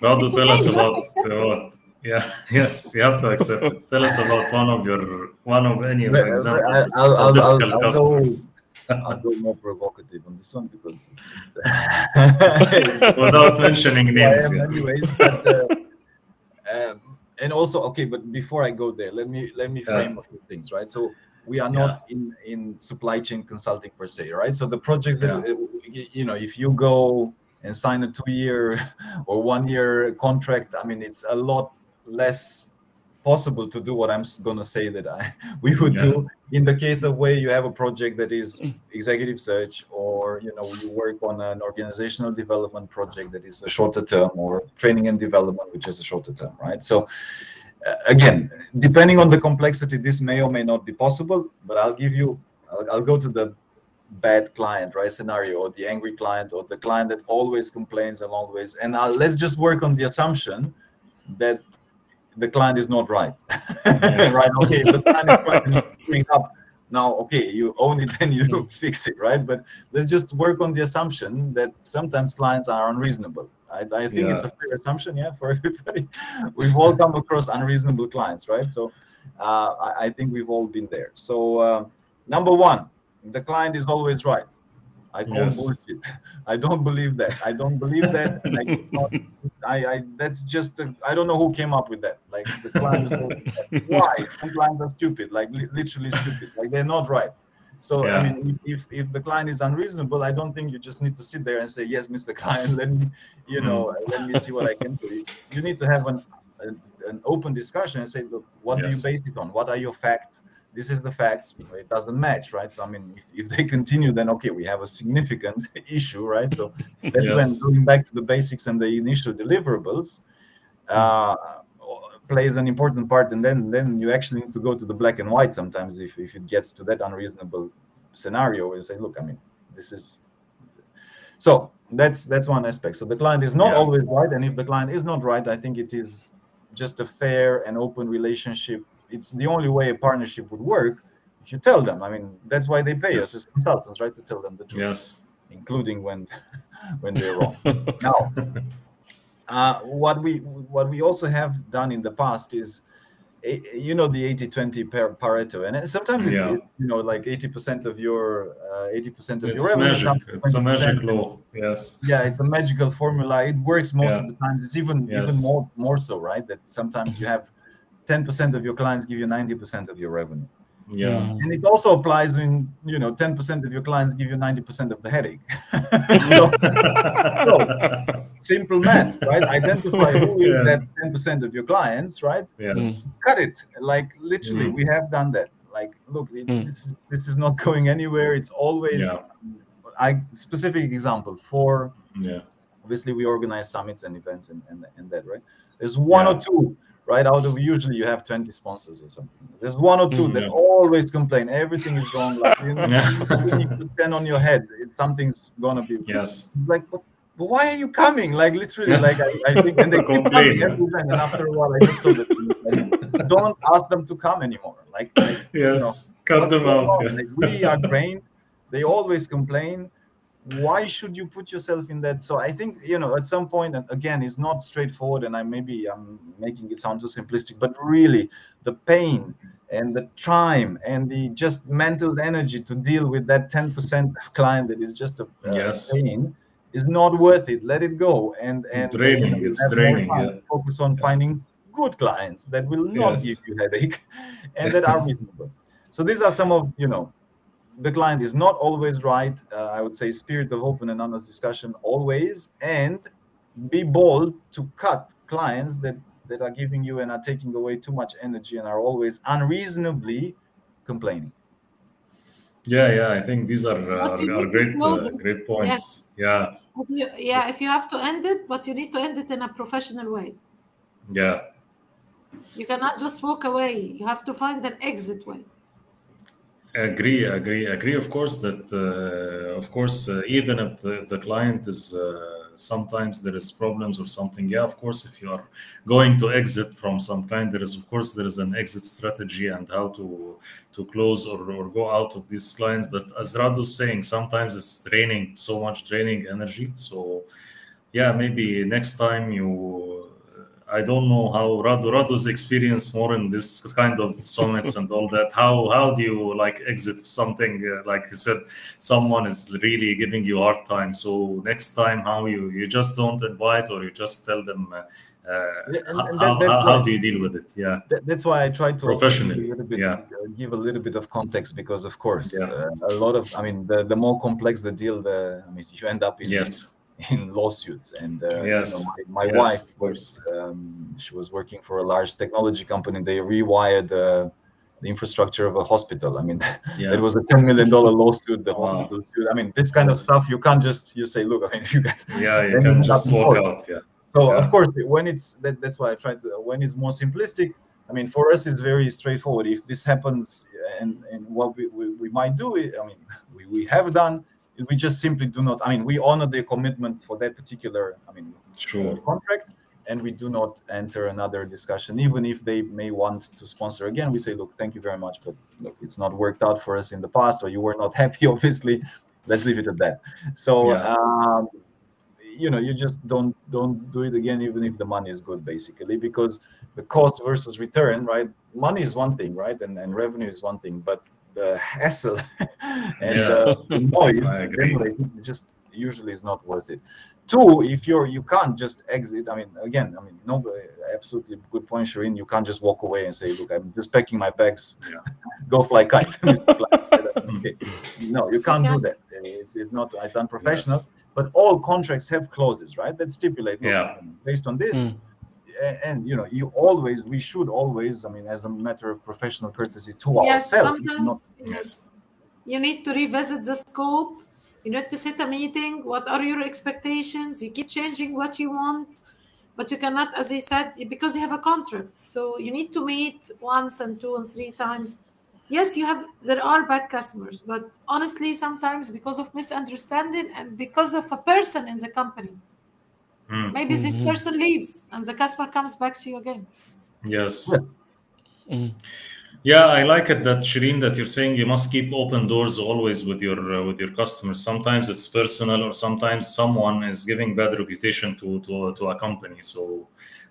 Radu,
to
tell
okay,
us
you have to
about uh, what. Yeah. Yes, you have to accept it. Tell us about one of your one of any of the examples
I- I'll-
of
I'll- I'll-
difficult
I'll
customers.
I'll go more provocative on this one because it's just uh,
Without mentioning names.
am
yeah.
anyways. But, uh, um, and also, okay, but before I go there, let me let me
Yeah.
frame a few things, right? So we are
Yeah.
not in in supply chain consulting per se, right? So the projects that
Yeah.
uh, y- you know, if you go and sign a two-year or one-year contract, I mean, it's a lot less possible to do what I'm going to say that I we would
Yeah.
do in the case of where you have a project that is executive search or you know you work on an organizational development project that is a shorter term or training and development which is a shorter term right so uh, again depending on the complexity this may or may not be possible but i'll give you i'll, I'll go to the bad client right scenario or the angry client or the client that always complains and always and uh, let's just work on the assumption that the client is not right. Right okay the client is screwing up now okay you own it and you fix it right? But let's just work on the assumption that sometimes clients are unreasonable i, I think it's a fair assumption yeah for everybody we've all come across unreasonable clients right so uh, I, I think we've all been there so uh, number one the client is always right I call
Yes.
bullshit. I don't believe that. I don't believe that. I, I, I, that's just, I I don't know who came up with that. Like the client is always right. why? Some clients are stupid, like li- literally stupid, like they're not right. So
Yeah.
I mean, if, if the client is unreasonable, I don't think you just need to sit there and say, yes, Mr. Client, let me, you know, let me see what I can do. You need to have an, an, an open discussion and say, look, what do you
Yes.
base it on? What are your facts? This is the facts. It doesn't match, right? So I mean, if, if they continue, then okay, we have a significant issue, right? So that's when going back to the basics and the initial deliverables uh, plays an important part and then then you actually need to go to the black and white sometimes if, if it gets to that unreasonable scenario where you say look i mean this is so that's that's one aspect so the client is not
Yeah.
always right and if the client is not right i think it is just a fair and open relationship it's the only way a partnership would work if you tell them i mean that's why they pay us as consultants right to tell them the truth
Yes.
including when when they're wrong. now, uh, what we what we also have done in the past is, eh, you know, the 80-20 Pareto, and sometimes it's
Yeah.
you know like 80% of your uh, 80% of
It's
your revenue.
magic. It's a
20%.
magic law. Yes.
Yeah, it's a magical formula. It works most
Yeah.
of the times. It's even even more more so, right? That sometimes you have 10% of your clients give you 90% of your revenue
Yeah.
and it also applies when you know 10% of your clients give you 90% of the headache so simple math right identify who is
Yes.
that 10% of your clients right
yes.
cut it like literally
Mhm.
we have done that like look it,
Mm.
this is this is not going anywhere it's always
Yeah.
i specific example for
Yeah.
obviously we organize summits and events and, and, and that right there's one
Yeah.
or two right out of usually you have 20 sponsors or something there's one or two
Mm,
that
yeah.
always complain everything is wrong like you, know, you need to stand on your head it, something's gonna be
Yes.
like but, but why are you coming like literally like I, I think and they keep
Complain,
coming every event and after a while i just told them like, don't ask them to come anymore like, like you know,
Yes. Cut them out. Yeah.
Like, we are trained they always complain why should you put yourself in that so i think you know at some point and again it's not straightforward and i maybe i'm making it sound too simplistic but really the pain and the time and the just mental energy to deal with that 10% of client that is just a uh,
Yes.
pain is not worth it let it go and and
Draining,
you know,
it's draining, yeah.
focus on finding good clients that will not
Yes.
give you headache and that are reasonable so these are some of you know the client is not always right. Uh, I would say spirit of open and honest discussion always, and be bold to cut clients that that are giving you and are taking away too much energy and are always unreasonably complaining.
Yeah, yeah. I think these are
But
are, are great uh, great points. Yeah,
But you, yeah, if you have to end it, but you need to end it in a professional way.
yeah.
You cannot just walk away. You have to find an exit way.
Agree, agree, agree. Of course, that uh, of course, uh, even if the, the client is uh, sometimes there is problems or something. Yeah, of course, if you are going to exit from some kind, there is of course there is an exit strategy and how to to close or, or go out of these clients. But as Radu's saying, sometimes it's draining so much draining energy. So yeah, maybe next time you. I don't know how Radu Radu's experience more in this kind of summits and all that. How how do you like exit something uh, like you said, someone is really giving you hard time. So next time, how you you just don't invite or you just tell them uh, uh,
and-
how,
and that-
how, how, how do you deal with it? Yeah,
That, that's why I try to
Professionally,
a bit,
yeah.
uh, give a little bit of context because, of course,
Yeah.
uh, a lot of I mean, the, the more complex the deal, the I mean, you end up in
yes,
in lawsuits and uh,
Yes.
you know, my, my
Yes,
wife was um, she was working for a large technology company they rewired uh, the infrastructure of a hospital i mean
yeah,
it was a 10 million dollar lawsuit the
Wow.
hospital sued i mean this kind of stuff you can't just you say look i mean you guys
yeah. You can just walk out. Yeah,
so
Yeah.
of course when it's that, that's why i try to when it's more simplistic i mean for us it's very straightforward if this happens and and what we, we, we might do it i mean we, we have done we just simply do not i mean we honor the commitment for that particular i mean
sure.
contract and we do not enter another discussion even if they may want to sponsor again we say look thank you very much but look it's not worked out for us in the past or you were not happy obviously let's leave it at that so
Yeah.
um, you know you just don't don't do it again even if the money is good basically because the cost versus return right money is one thing right and, and revenue is one thing but the hassle and
Yeah.
uh, the noise
I
just usually is not worth it two if you're you can't just exit i mean again i mean no absolutely good point Shireen. you can't just walk away and say look i'm just packing my bags
Yeah.
go fly kite Okay. no you can't do that it's, it's not it's unprofessional but all contracts have clauses right that stipulate
Yeah.
based on this
Mm.
And you know you always we should always i mean as a matter of professional courtesy to
Yes,
ourselves not-
sometimes yes. You need to revisit the scope. You need to set a meeting. What are your expectations? You keep changing what you want, but you cannot, as I said, because you have a contract. So you need to meet once and two and three times. Yes, you have. There are bad customers, but honestly, sometimes because of misunderstanding and because of a person in the company,
Mm.
maybe this
Mhm.
person leaves and the customer comes back to you again.
Yes.
Yeah.
Mm.
Yeah, I like it that Shireen that you're saying you must keep open doors always with your uh, with your customers. Sometimes it's personal, or sometimes someone is giving bad reputation to to, to a company. So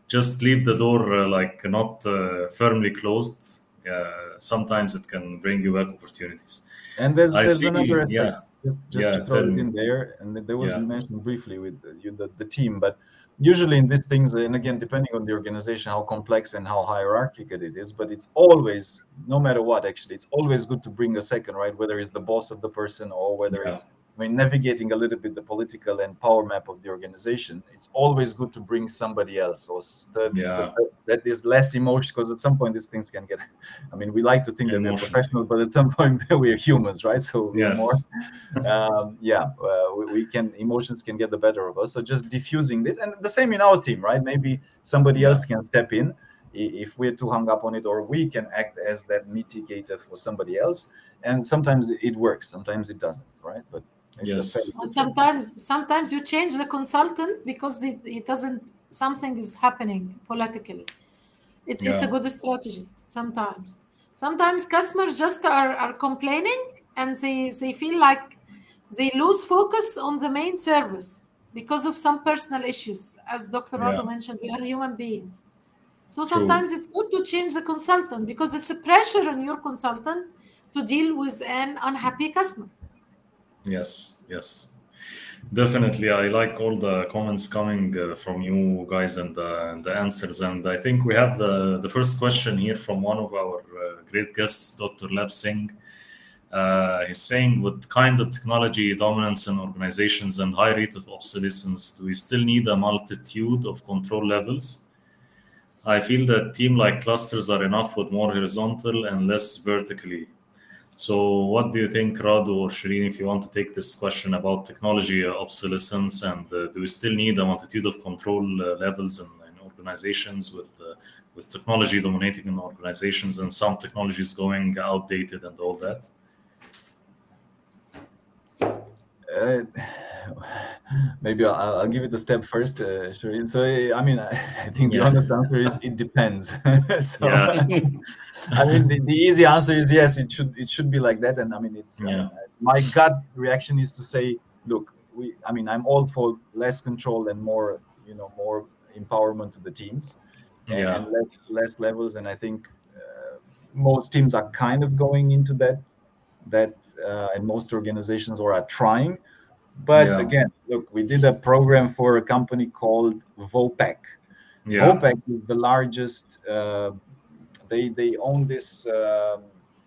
just leave the door uh, like not uh, firmly closed. Yeah, sometimes it can bring you back opportunities.
and there's,
I
there's
see.
another aspect,
Yeah,
just just
Yeah,
to throw it in there and there was
Yeah.
mentioned briefly with the, you, the, the team but usually in these things and again depending on the organization how complex and how hierarchical it is but it's always no matter what actually it's always good to bring a second right whether it's the boss of the person or whether
Yeah.
it's I mean, navigating a little bit the political and power map of the organization, it's always good to bring somebody else or that,
Yeah.
that is less emotional because at some point these things can get. I mean, we like to think that we're professional, but at some point we're humans, right? So
Yes.
more, um, yeah, uh, we, we can emotions can get the better of us. So just diffusing it, and the same in our team, right? Maybe somebody else can step in if we're too hung up on it, or we can act as that mitigator for somebody else. And sometimes it works, sometimes it doesn't, right? But it's
Yes.
a
Well, sometimes sometimes you change the consultant because it, it doesn't something is happening politically it, it's a good strategy sometimes sometimes customers just are, are complaining and they they feel like they lose focus on the main service because of some personal issues as dr
Yeah.
Radu mentioned we are human beings so
True.
sometimes it's good to change the consultant because it's a pressure on your consultant to deal with an unhappy customer
Yes, yes. Definitely, I like all the comments coming uh, from you guys and the, the answers. And I think we have the, the first question here from one of our uh, great guests, Dr. Lab Singh. Uh, he's saying, with kind of technology dominance in organizations and high rate of obsolescence, do we still need a multitude of control levels? I feel that team like clusters are enough with more horizontal and less vertically. So, what do you think, Radu or Shireen, if you want to take this question about technology obsolescence and uh, do we still need a multitude of control uh, levels in, in organizations with uh, with technology dominating in organizations and some technologies going outdated and all that?
Maybe I'll, I'll give it a step first, uh, Shireen. So, I mean, I, I think the honest answer is it depends. so,
Yeah.
I mean, the, the easy answer is yes. It should it should be like that. And I mean, it's
Yeah.
uh, my gut reaction is to say, look, we. I mean, I'm all for less control and more, you know, more empowerment to the teams, and,
Yeah.
and less less levels. And I think uh, most teams are kind of going into that that uh, and most organizations are trying. But
Yeah.
again, look, we did a program for a company called Vopak.
Yeah.
Vopak is the largest. Uh, they they own this um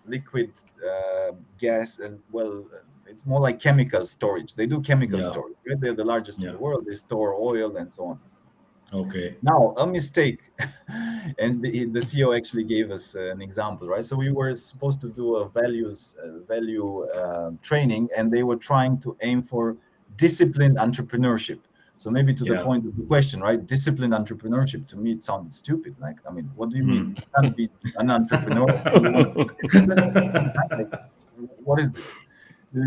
liquid uh, gas and well, it's more like chemical storage. They do chemical
Yeah.
storage. Right? They're the largest in the world. They store oil and so on.
Okay.
Now, a mistake, and the, the CEO actually gave us an example, right? So we were supposed to do a values uh, value uh, training, and they were trying to aim for disciplined entrepreneurship. So maybe to the point of the question, right? Disciplined entrepreneurship to me it sounded stupid. Like, I mean, what do you mean? You can't be an entrepreneur. What is this?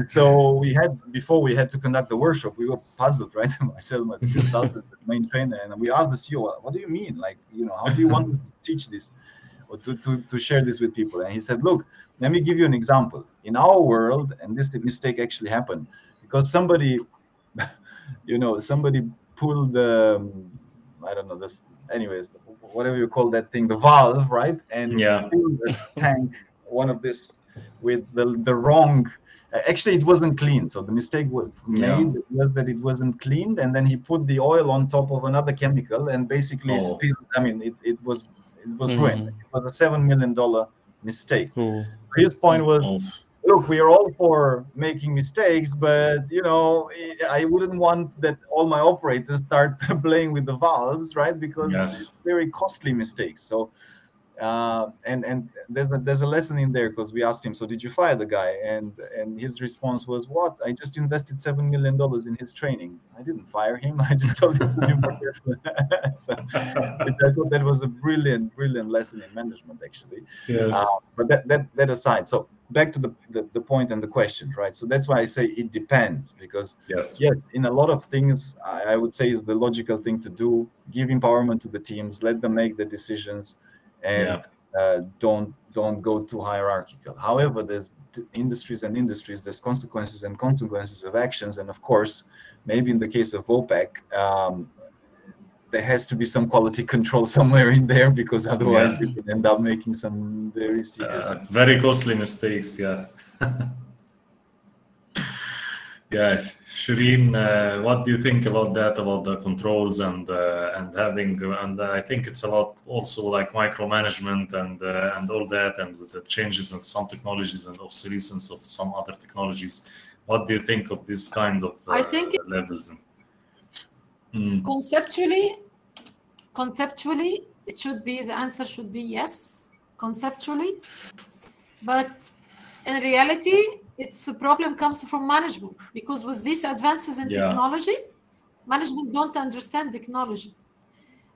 So we had before we had to conduct the workshop, we were puzzled, right? Myself, my consultant, the main trainer, and we asked the CEO, "What do you mean? Like, you know, how do you want to teach this or to, to, to share this with people?" And he said, "Look, let me give you an example. In our world, and this mistake actually happened because somebody, you know, somebody pulled, um, I don't know this, anyways, whatever you call that thing, the valve, right? And
Yeah.
tank, one of this, with the the wrong." Actually, it wasn't clean. So the mistake was
Yeah.
made was that it wasn't cleaned, and then he put the oil on top of another chemical and basically
Oh.
spilled. I mean, it, it was it was
Mhm.
ruined. It was a seven million dollar mistake.
Oh.
His point was,
Of-
look, we are all for making mistakes, but you know, I wouldn't want that all my operators start playing with the valves, right? Because
Yes.
it's very costly mistakes. So, uh, and and there's a there's a lesson in there because we asked him, so did you fire the guy? And and his response was, what? I just invested seven million dollars in his training. I didn't fire him. I just told him to be more careful. so, I thought that was a brilliant, brilliant lesson in management, actually.
yes.
Uh, but that, that that aside, so back to the, the the point and the question, right? So that's why I say it depends because
yes.
yes, in a lot of things, I, I would say is the logical thing to do. Give empowerment to the teams, let them make the decisions, and
Yeah.
uh, don't don't go too hierarchical. However, there's industries and industries. There's consequences and consequences of actions, and of course, maybe in the case of Vopak. Um, there has to be some quality control somewhere in there because otherwise
Yeah.
you can end up making some very serious
Uh, very costly mistakes, yeah. yeah, Shireen, uh, what do you think about that? About the controls and uh, and having and I think it's about also like micromanagement and uh, and all that, and with the changes of some technologies and obsolescence of some other technologies. What do you think of this kind of uh,
I think
levels? Mm,
conceptually conceptually it should be the answer should be yes conceptually but in reality it's the problem comes from management because with these advances in
Yeah.
technology management don't understand technology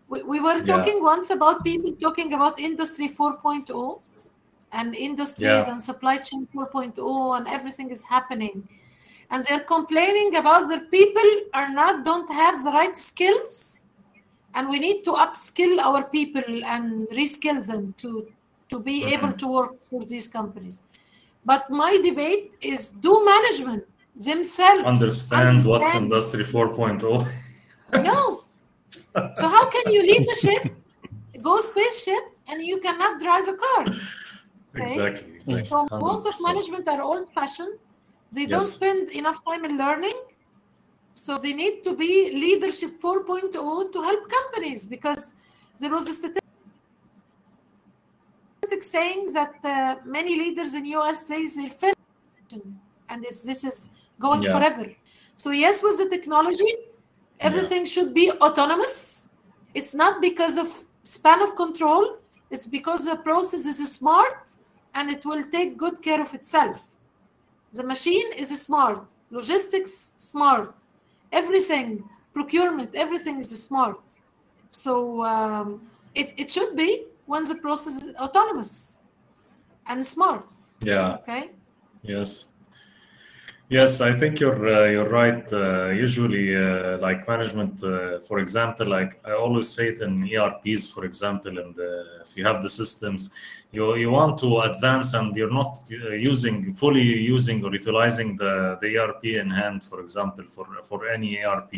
we, we were
Yeah.
talking once about people talking about industry 4.0 and industries
Yeah.
and supply chain 4.0 and everything is happening and they're complaining about their people are not don't have the right skills and we need to upskill our people and reskill them to to be
Mhm.
able to work for these companies But my debate is do management themselves
Understand what's Industry 4.0.
No. So how can you lead the ship, go spaceship, and you cannot drive a car?
Exactly. exactly.
So most of management are old-fashioned. They don't spend enough time in learning. So they need to be leadership 4.0 to help companies because there was a statistic saying that uh, many leaders in US say they're finished and this is going
Yeah.
forever. So yes, with the technology, everything should be autonomous. It's not because of span of control. It's because the process is smart and it will take good care of itself. The machine is smart, logistics smart, everything, procurement, everything is smart. So um, it, it should be when the process is autonomous and smart.
Yeah.
Okay.
Yes. Yes, I think you're uh, you're right. Uh, usually, uh, like management, uh, for example, like I always say it in ERPs, for example, and uh, if you have the systems, you you want to advance, and you're not uh, using fully using or utilizing the the ERP in hand, for example, for for any ERP.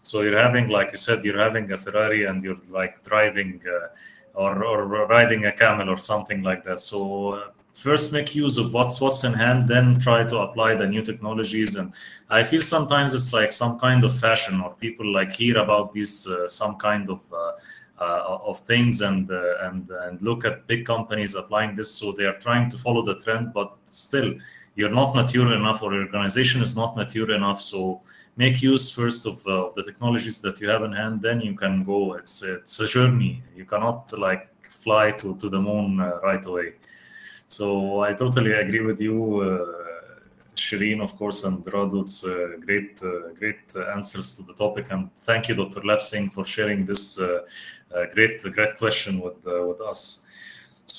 So you're having, like you said, you're having a Ferrari, and you're like driving uh, or or riding a camel or something like that. So uh, first make use of what's what's in hand then try to apply the new technologies and i feel sometimes it's like some kind of fashion or people like hear about these uh, some kind of uh, uh, of things and uh, and and look at big companies applying this so they are trying to follow the trend but still you're not mature enough or your organization is not mature enough so make use first of, uh, the technologies that you have in hand then you can go it's it's a journey you cannot like fly to, to the moon uh, right away so I totally agree with you, uh, Shireen, of course, and Radu. It's uh, great, uh, great answers to the topic, and thank you, Dr. Lab Singh, for sharing this uh, uh, great, great question with with us.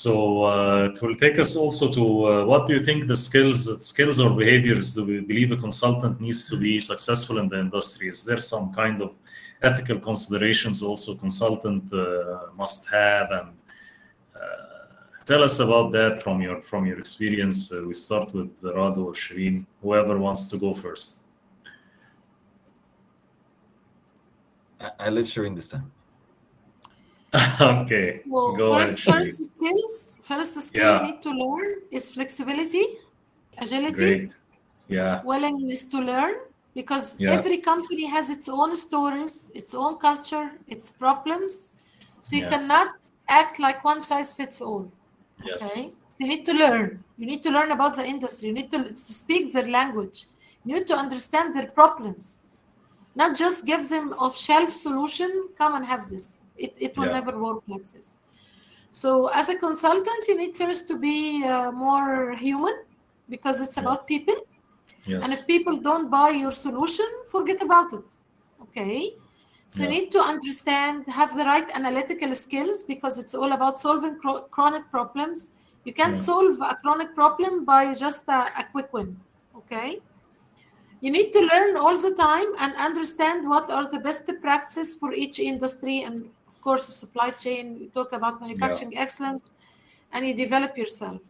So uh, it will take us also to uh, what do you think the skills, skills or behaviors do we believe a consultant needs to be successful in the industry? Is there some kind of ethical considerations also consultant uh, must have and tell us about that from your from your experience. Uh, we start with Radu or Shireen, whoever wants to go first.
I, I'll let Shireen this time.
okay,
Well,
go
first, first skills, first skill
Yeah.
you need to learn is flexibility, agility,
Great. Yeah.
willingness to learn, because
Yeah.
every company has its own stories, its own culture, its problems. So you
Yeah.
cannot act like one size fits all.
Yes.
Okay. So you need to learn. You need to learn about the industry. You need to, to speak their language. You need to understand their problems. Not just give them off-shelf solution, come and have this. It, it will
Yeah.
never work like this. So as a consultant, you need first to be uh, more human because it's about people. And if people don't buy your solution, forget about it. Okay. So
Yeah.
you need to understand, have the right analytical skills because it's all about solving chro- chronic problems. You can't
Yeah.
solve a chronic problem by just a, a quick win. Okay. You need to learn all the time and understand what are the best practices for each industry and, of course, supply chain. You talk about manufacturing excellence and you develop yourself.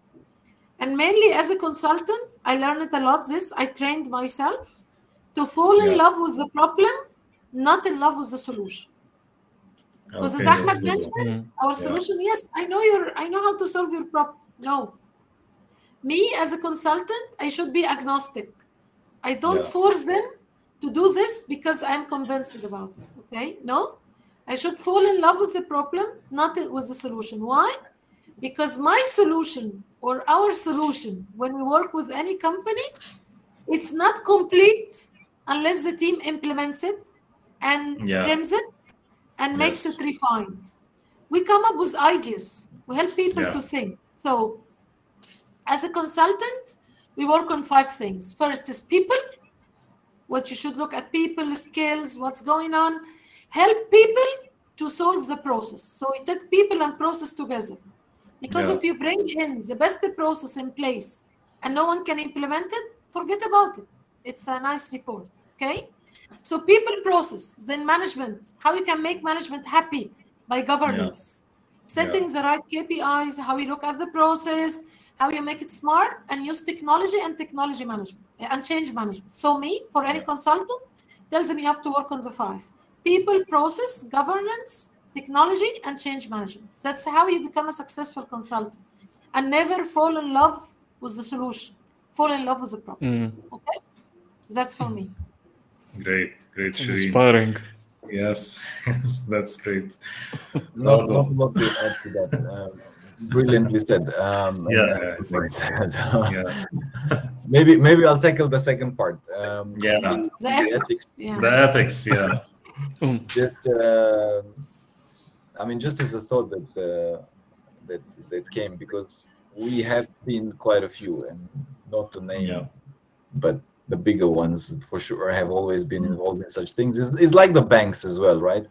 And mainly as a consultant, I learned a lot this. I trained myself to fall in
Yeah.
love with the problem, not in love with the solution. Because as
Okay,
Ahmed
that's good.
mentioned, mm-hmm. our solution, yes, I know your I know how to solve your problem. No. Me as a consultant, I should be agnostic. I don't
Yeah.
force them to do this because I'm convinced about it. Okay? No. I should fall in love with the problem, not with the solution. Why? Because my solution or our solution when we work with any company, it's not complete unless the team implements it and
Yeah.
trims it and makes
Yes.
it refined. We come up with ideas. We help people
Yeah.
to think. So, as a consultant, we work on five things. First is people, what you should look at people, skills, what's going on. Help people to solve the process. So we take people and process together. Because
Yeah.
if you bring in the best process in place and no one can implement it, forget about it. It's a nice report. Okay. So people process, then management, how you can make management happy by governance, setting the right KPIs, how you look at the process, how you make it smart and use technology and technology management and change management. So me, for any consultant, tells them you have to work on the five people, process, governance, technology, and change management. That's how you become a successful consultant. And never fall in love with the solution. Fall in love with the problem. Okay? That's for me.
Great, great, Shireen.
Inspiring.
Yes, yes, that's great.
Not,
Radu.
not to add to that. Um, brilliantly said. Um,
Yeah, yeah, thanks.
right.
Yeah,
maybe maybe I'll tackle the second part. Um,
Yeah.
the-
The
the
ethics. Yeah.
the ethics. Yeah,
just uh, I mean, just as a thought that uh, that that came because we have seen quite a few, and not to name,
Yeah.
but the bigger ones for sure have always been involved in such things. It's, it's like the banks as well, right?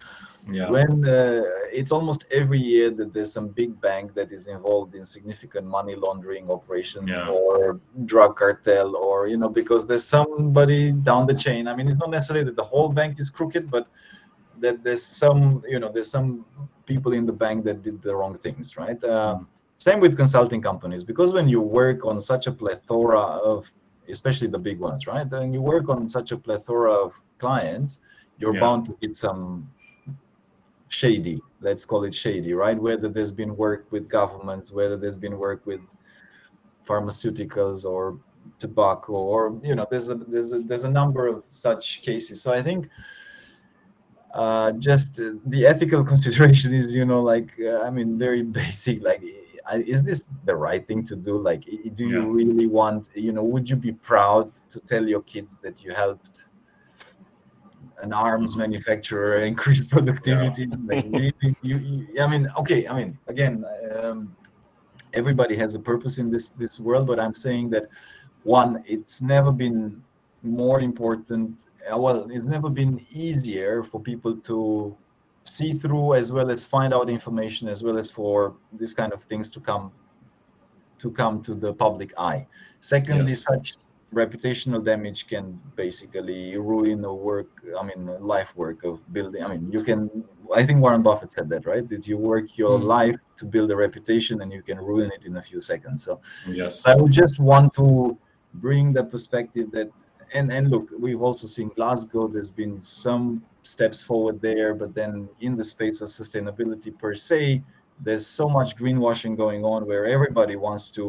Yeah,
When uh, it's almost every year that there's some big bank that is involved in significant money laundering operations
Yeah.
or drug cartel, or you know, because there's somebody down the chain. I mean, it's not necessarily that the whole bank is crooked, but that there's some, you know, there's some people in the bank that did the wrong things, right? Um, same with consulting companies, because when you work on such a plethora of, especially the big ones, right? When you work on such a plethora of clients, you're
Yeah.
bound to hit some shady. Let's call it shady right? Whether there's been work with governments whether there's been work with pharmaceuticals or tobacco or you know there's a there's a there's a number of such cases. So i think uh, just uh, the ethical consideration is you know like uh, i mean very basic like is this the right thing to do? Like do you
Yeah.
really want you know would you be proud to tell your kids that you helped an arms manufacturer increase productivity like, you, you, you- i mean okay i mean again um, everybody has a purpose in this this world but i'm saying that one it's never been more important uh, well it's never been easier for people to see through as well as find out information as well as for this kind of things to come to come to the public eye. Secondly
Yes.
such reputational damage can basically ruin the work i mean life work of building i mean you can i think warren buffett said that right that you work your
Mm.
life to build a reputation and you can ruin it in a few seconds so
yes,
I would just want to bring the perspective that, and and look, we've also seen Glasgow. There's been some steps forward there, but then in the space of sustainability per se, there's so much greenwashing going on where everybody wants to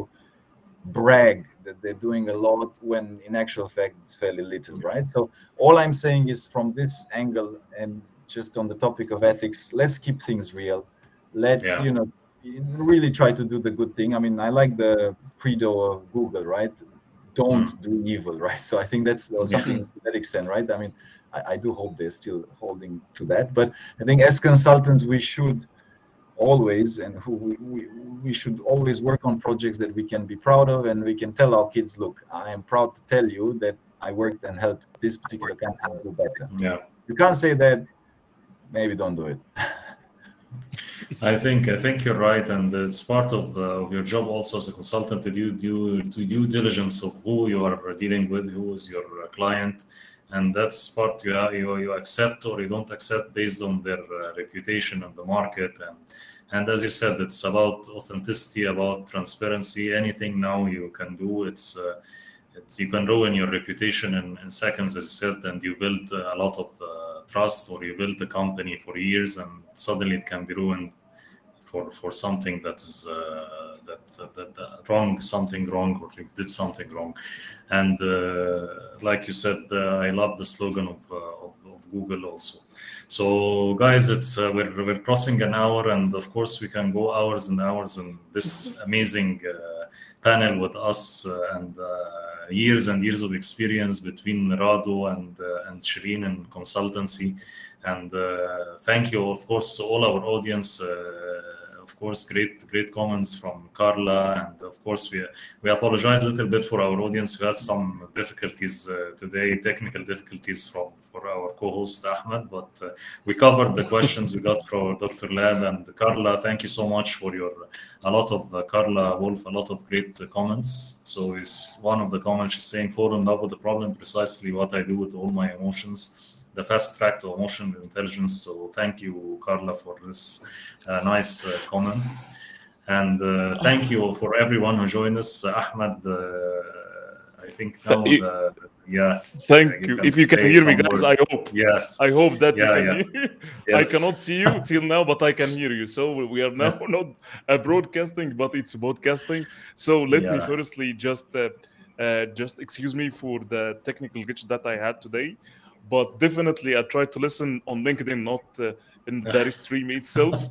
brag that they're doing a lot when in actual fact it's fairly little, right? So all I'm saying is from this angle and just on the topic of ethics, let's keep things real. Let's
Yeah.
you know really try to do the good thing. I mean, I like the credo of Google, right? Don't mm. do evil, right? So I think that's something to that extent, right? I mean, I, I do hope they're still holding to that. But I think as consultants, we should always and who we, we, we should always work on projects that we can be proud of and we can tell our kids, look, I am proud to tell you that I worked and helped this particular company do better.
yeah.
You can't say that, maybe don't do it.
I think I think you're right, and it's part of uh, of your job also as a consultant to do due to due diligence of who you are dealing with, who is your uh, client, and that's part you you, you accept or you don't accept based on their uh, reputation in the market, and and as you said, it's about authenticity, about transparency. Anything now you can do, it's. Uh, it's, you can ruin your reputation in, in seconds, as you said, and you build a lot of uh, trust, or you build a company for years, and suddenly it can be ruined for for something that is uh, that, that, that, that wrong, something wrong, or you did something wrong. And uh, like you said, uh, I love the slogan of, uh, of of Google also. So, guys, it's uh, we're we're crossing an hour, and of course we can go hours and hours in this amazing uh, panel with us uh, and. Uh, years and years of experience between Radu and uh, and Shireen in consultancy. And uh, thank you, of course, to all our audience. Uh, of course, great great comments from Carla, and of course, we we apologize a little bit for our audience. We had some difficulties uh, today, technical difficulties from for our co-host Ahmed, but uh, we covered the questions we got from Dr. Lab and Carla. Thank you so much for your a lot of uh, Carla Wolf, a lot of great uh, comments. So it's one of the comments she's saying, "Fall in love with the problem, precisely what I do with all my emotions." The fast track to emotional intelligence. So thank you, Carla, for this uh, nice uh, comment. And uh, thank you for everyone who joined us. Uh, Ahmed, uh, I think now,
Th-
uh, yeah.
Thank
you
you. If you can hear me, guys,
words.
I hope.
Yes.
I hope that
Yeah,
you
yeah.
can hear.
yes.
I cannot see you till now, but I can hear you. So we are now not uh, broadcasting, but it's broadcasting. So let me firstly just uh, uh, just excuse me for the technical glitch that I had today, but definitely I try to listen on LinkedIn, not uh, in the stream itself,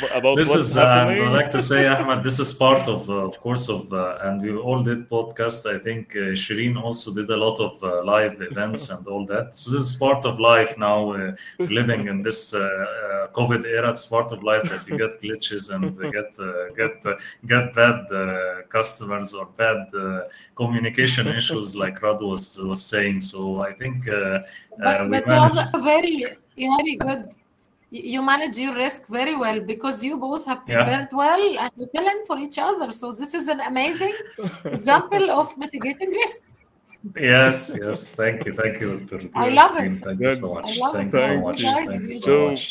b- about
this
what's
is um,
happening.
I like to say Ahmed this is part of uh, of course of uh, and we all did podcast I think uh, Shireen also did a lot of uh, live events and all that so this is part of life now uh, living in this uh, uh, COVID era it's part of life that you get glitches and get uh, get uh, get bad uh, customers or bad uh, communication issues like Rad was was saying so I think uh, uh,
But,
we
but you have
managed
a very, very good. Y- You manage your risk very well because you both have
Yeah.
prepared well and you fill in for each other. So this is an amazing example of mitigating risk.
Yes, yes. Thank you, thank you, Dr.
I love it.
Thank you so much. Thank you so much. Thank you so
So-
much.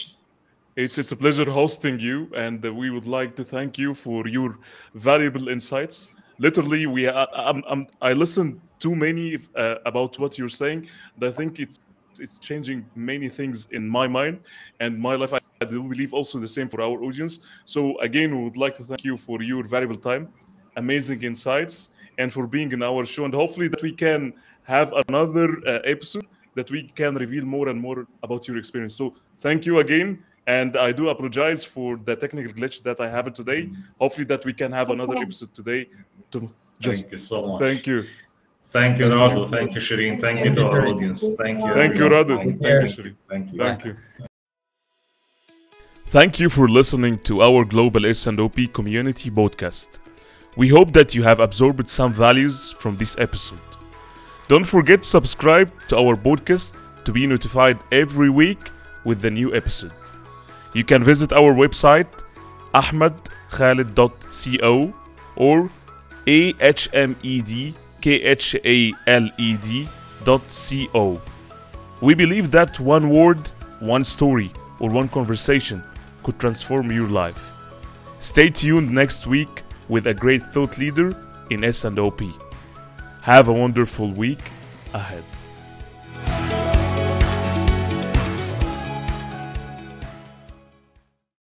It's it's a pleasure hosting you, and uh, we would like to thank you for your valuable insights. Literally, we I, I'm, I'm, I listened too many uh, about what you're saying. And I think it's it's changing many things in my mind and my life. I, I do believe also the same for our audience. So again, we would like to thank you for your valuable time, amazing insights, and for being in our show. And hopefully that we can have another uh, episode that we can reveal more and more about your experience. So thank you again. And I do apologize for the technical glitch that I have today. Hopefully that we can have another episode today. To just
Thank you so much.
thank you.
Thank you,
Thank Radu.
Thank you, Shireen. Thank
Thank
you to our audience. Thank you.
Thank you,
everyone.
Radu.
Thank
Thank you,
you.
Shireen.
Thank you.
Thank you. Thank you for listening to our Global S&OP Community podcast. We hope that you have absorbed some values from this episode. Don't forget to subscribe to our podcast to be notified every week with the new episode. You can visit our website ahmedkhaled.co or ahmedkhaled.co. We believe that one word, one story, or one conversation could transform your life. Stay tuned next week with a great thought leader in S&OP. Have a wonderful week ahead.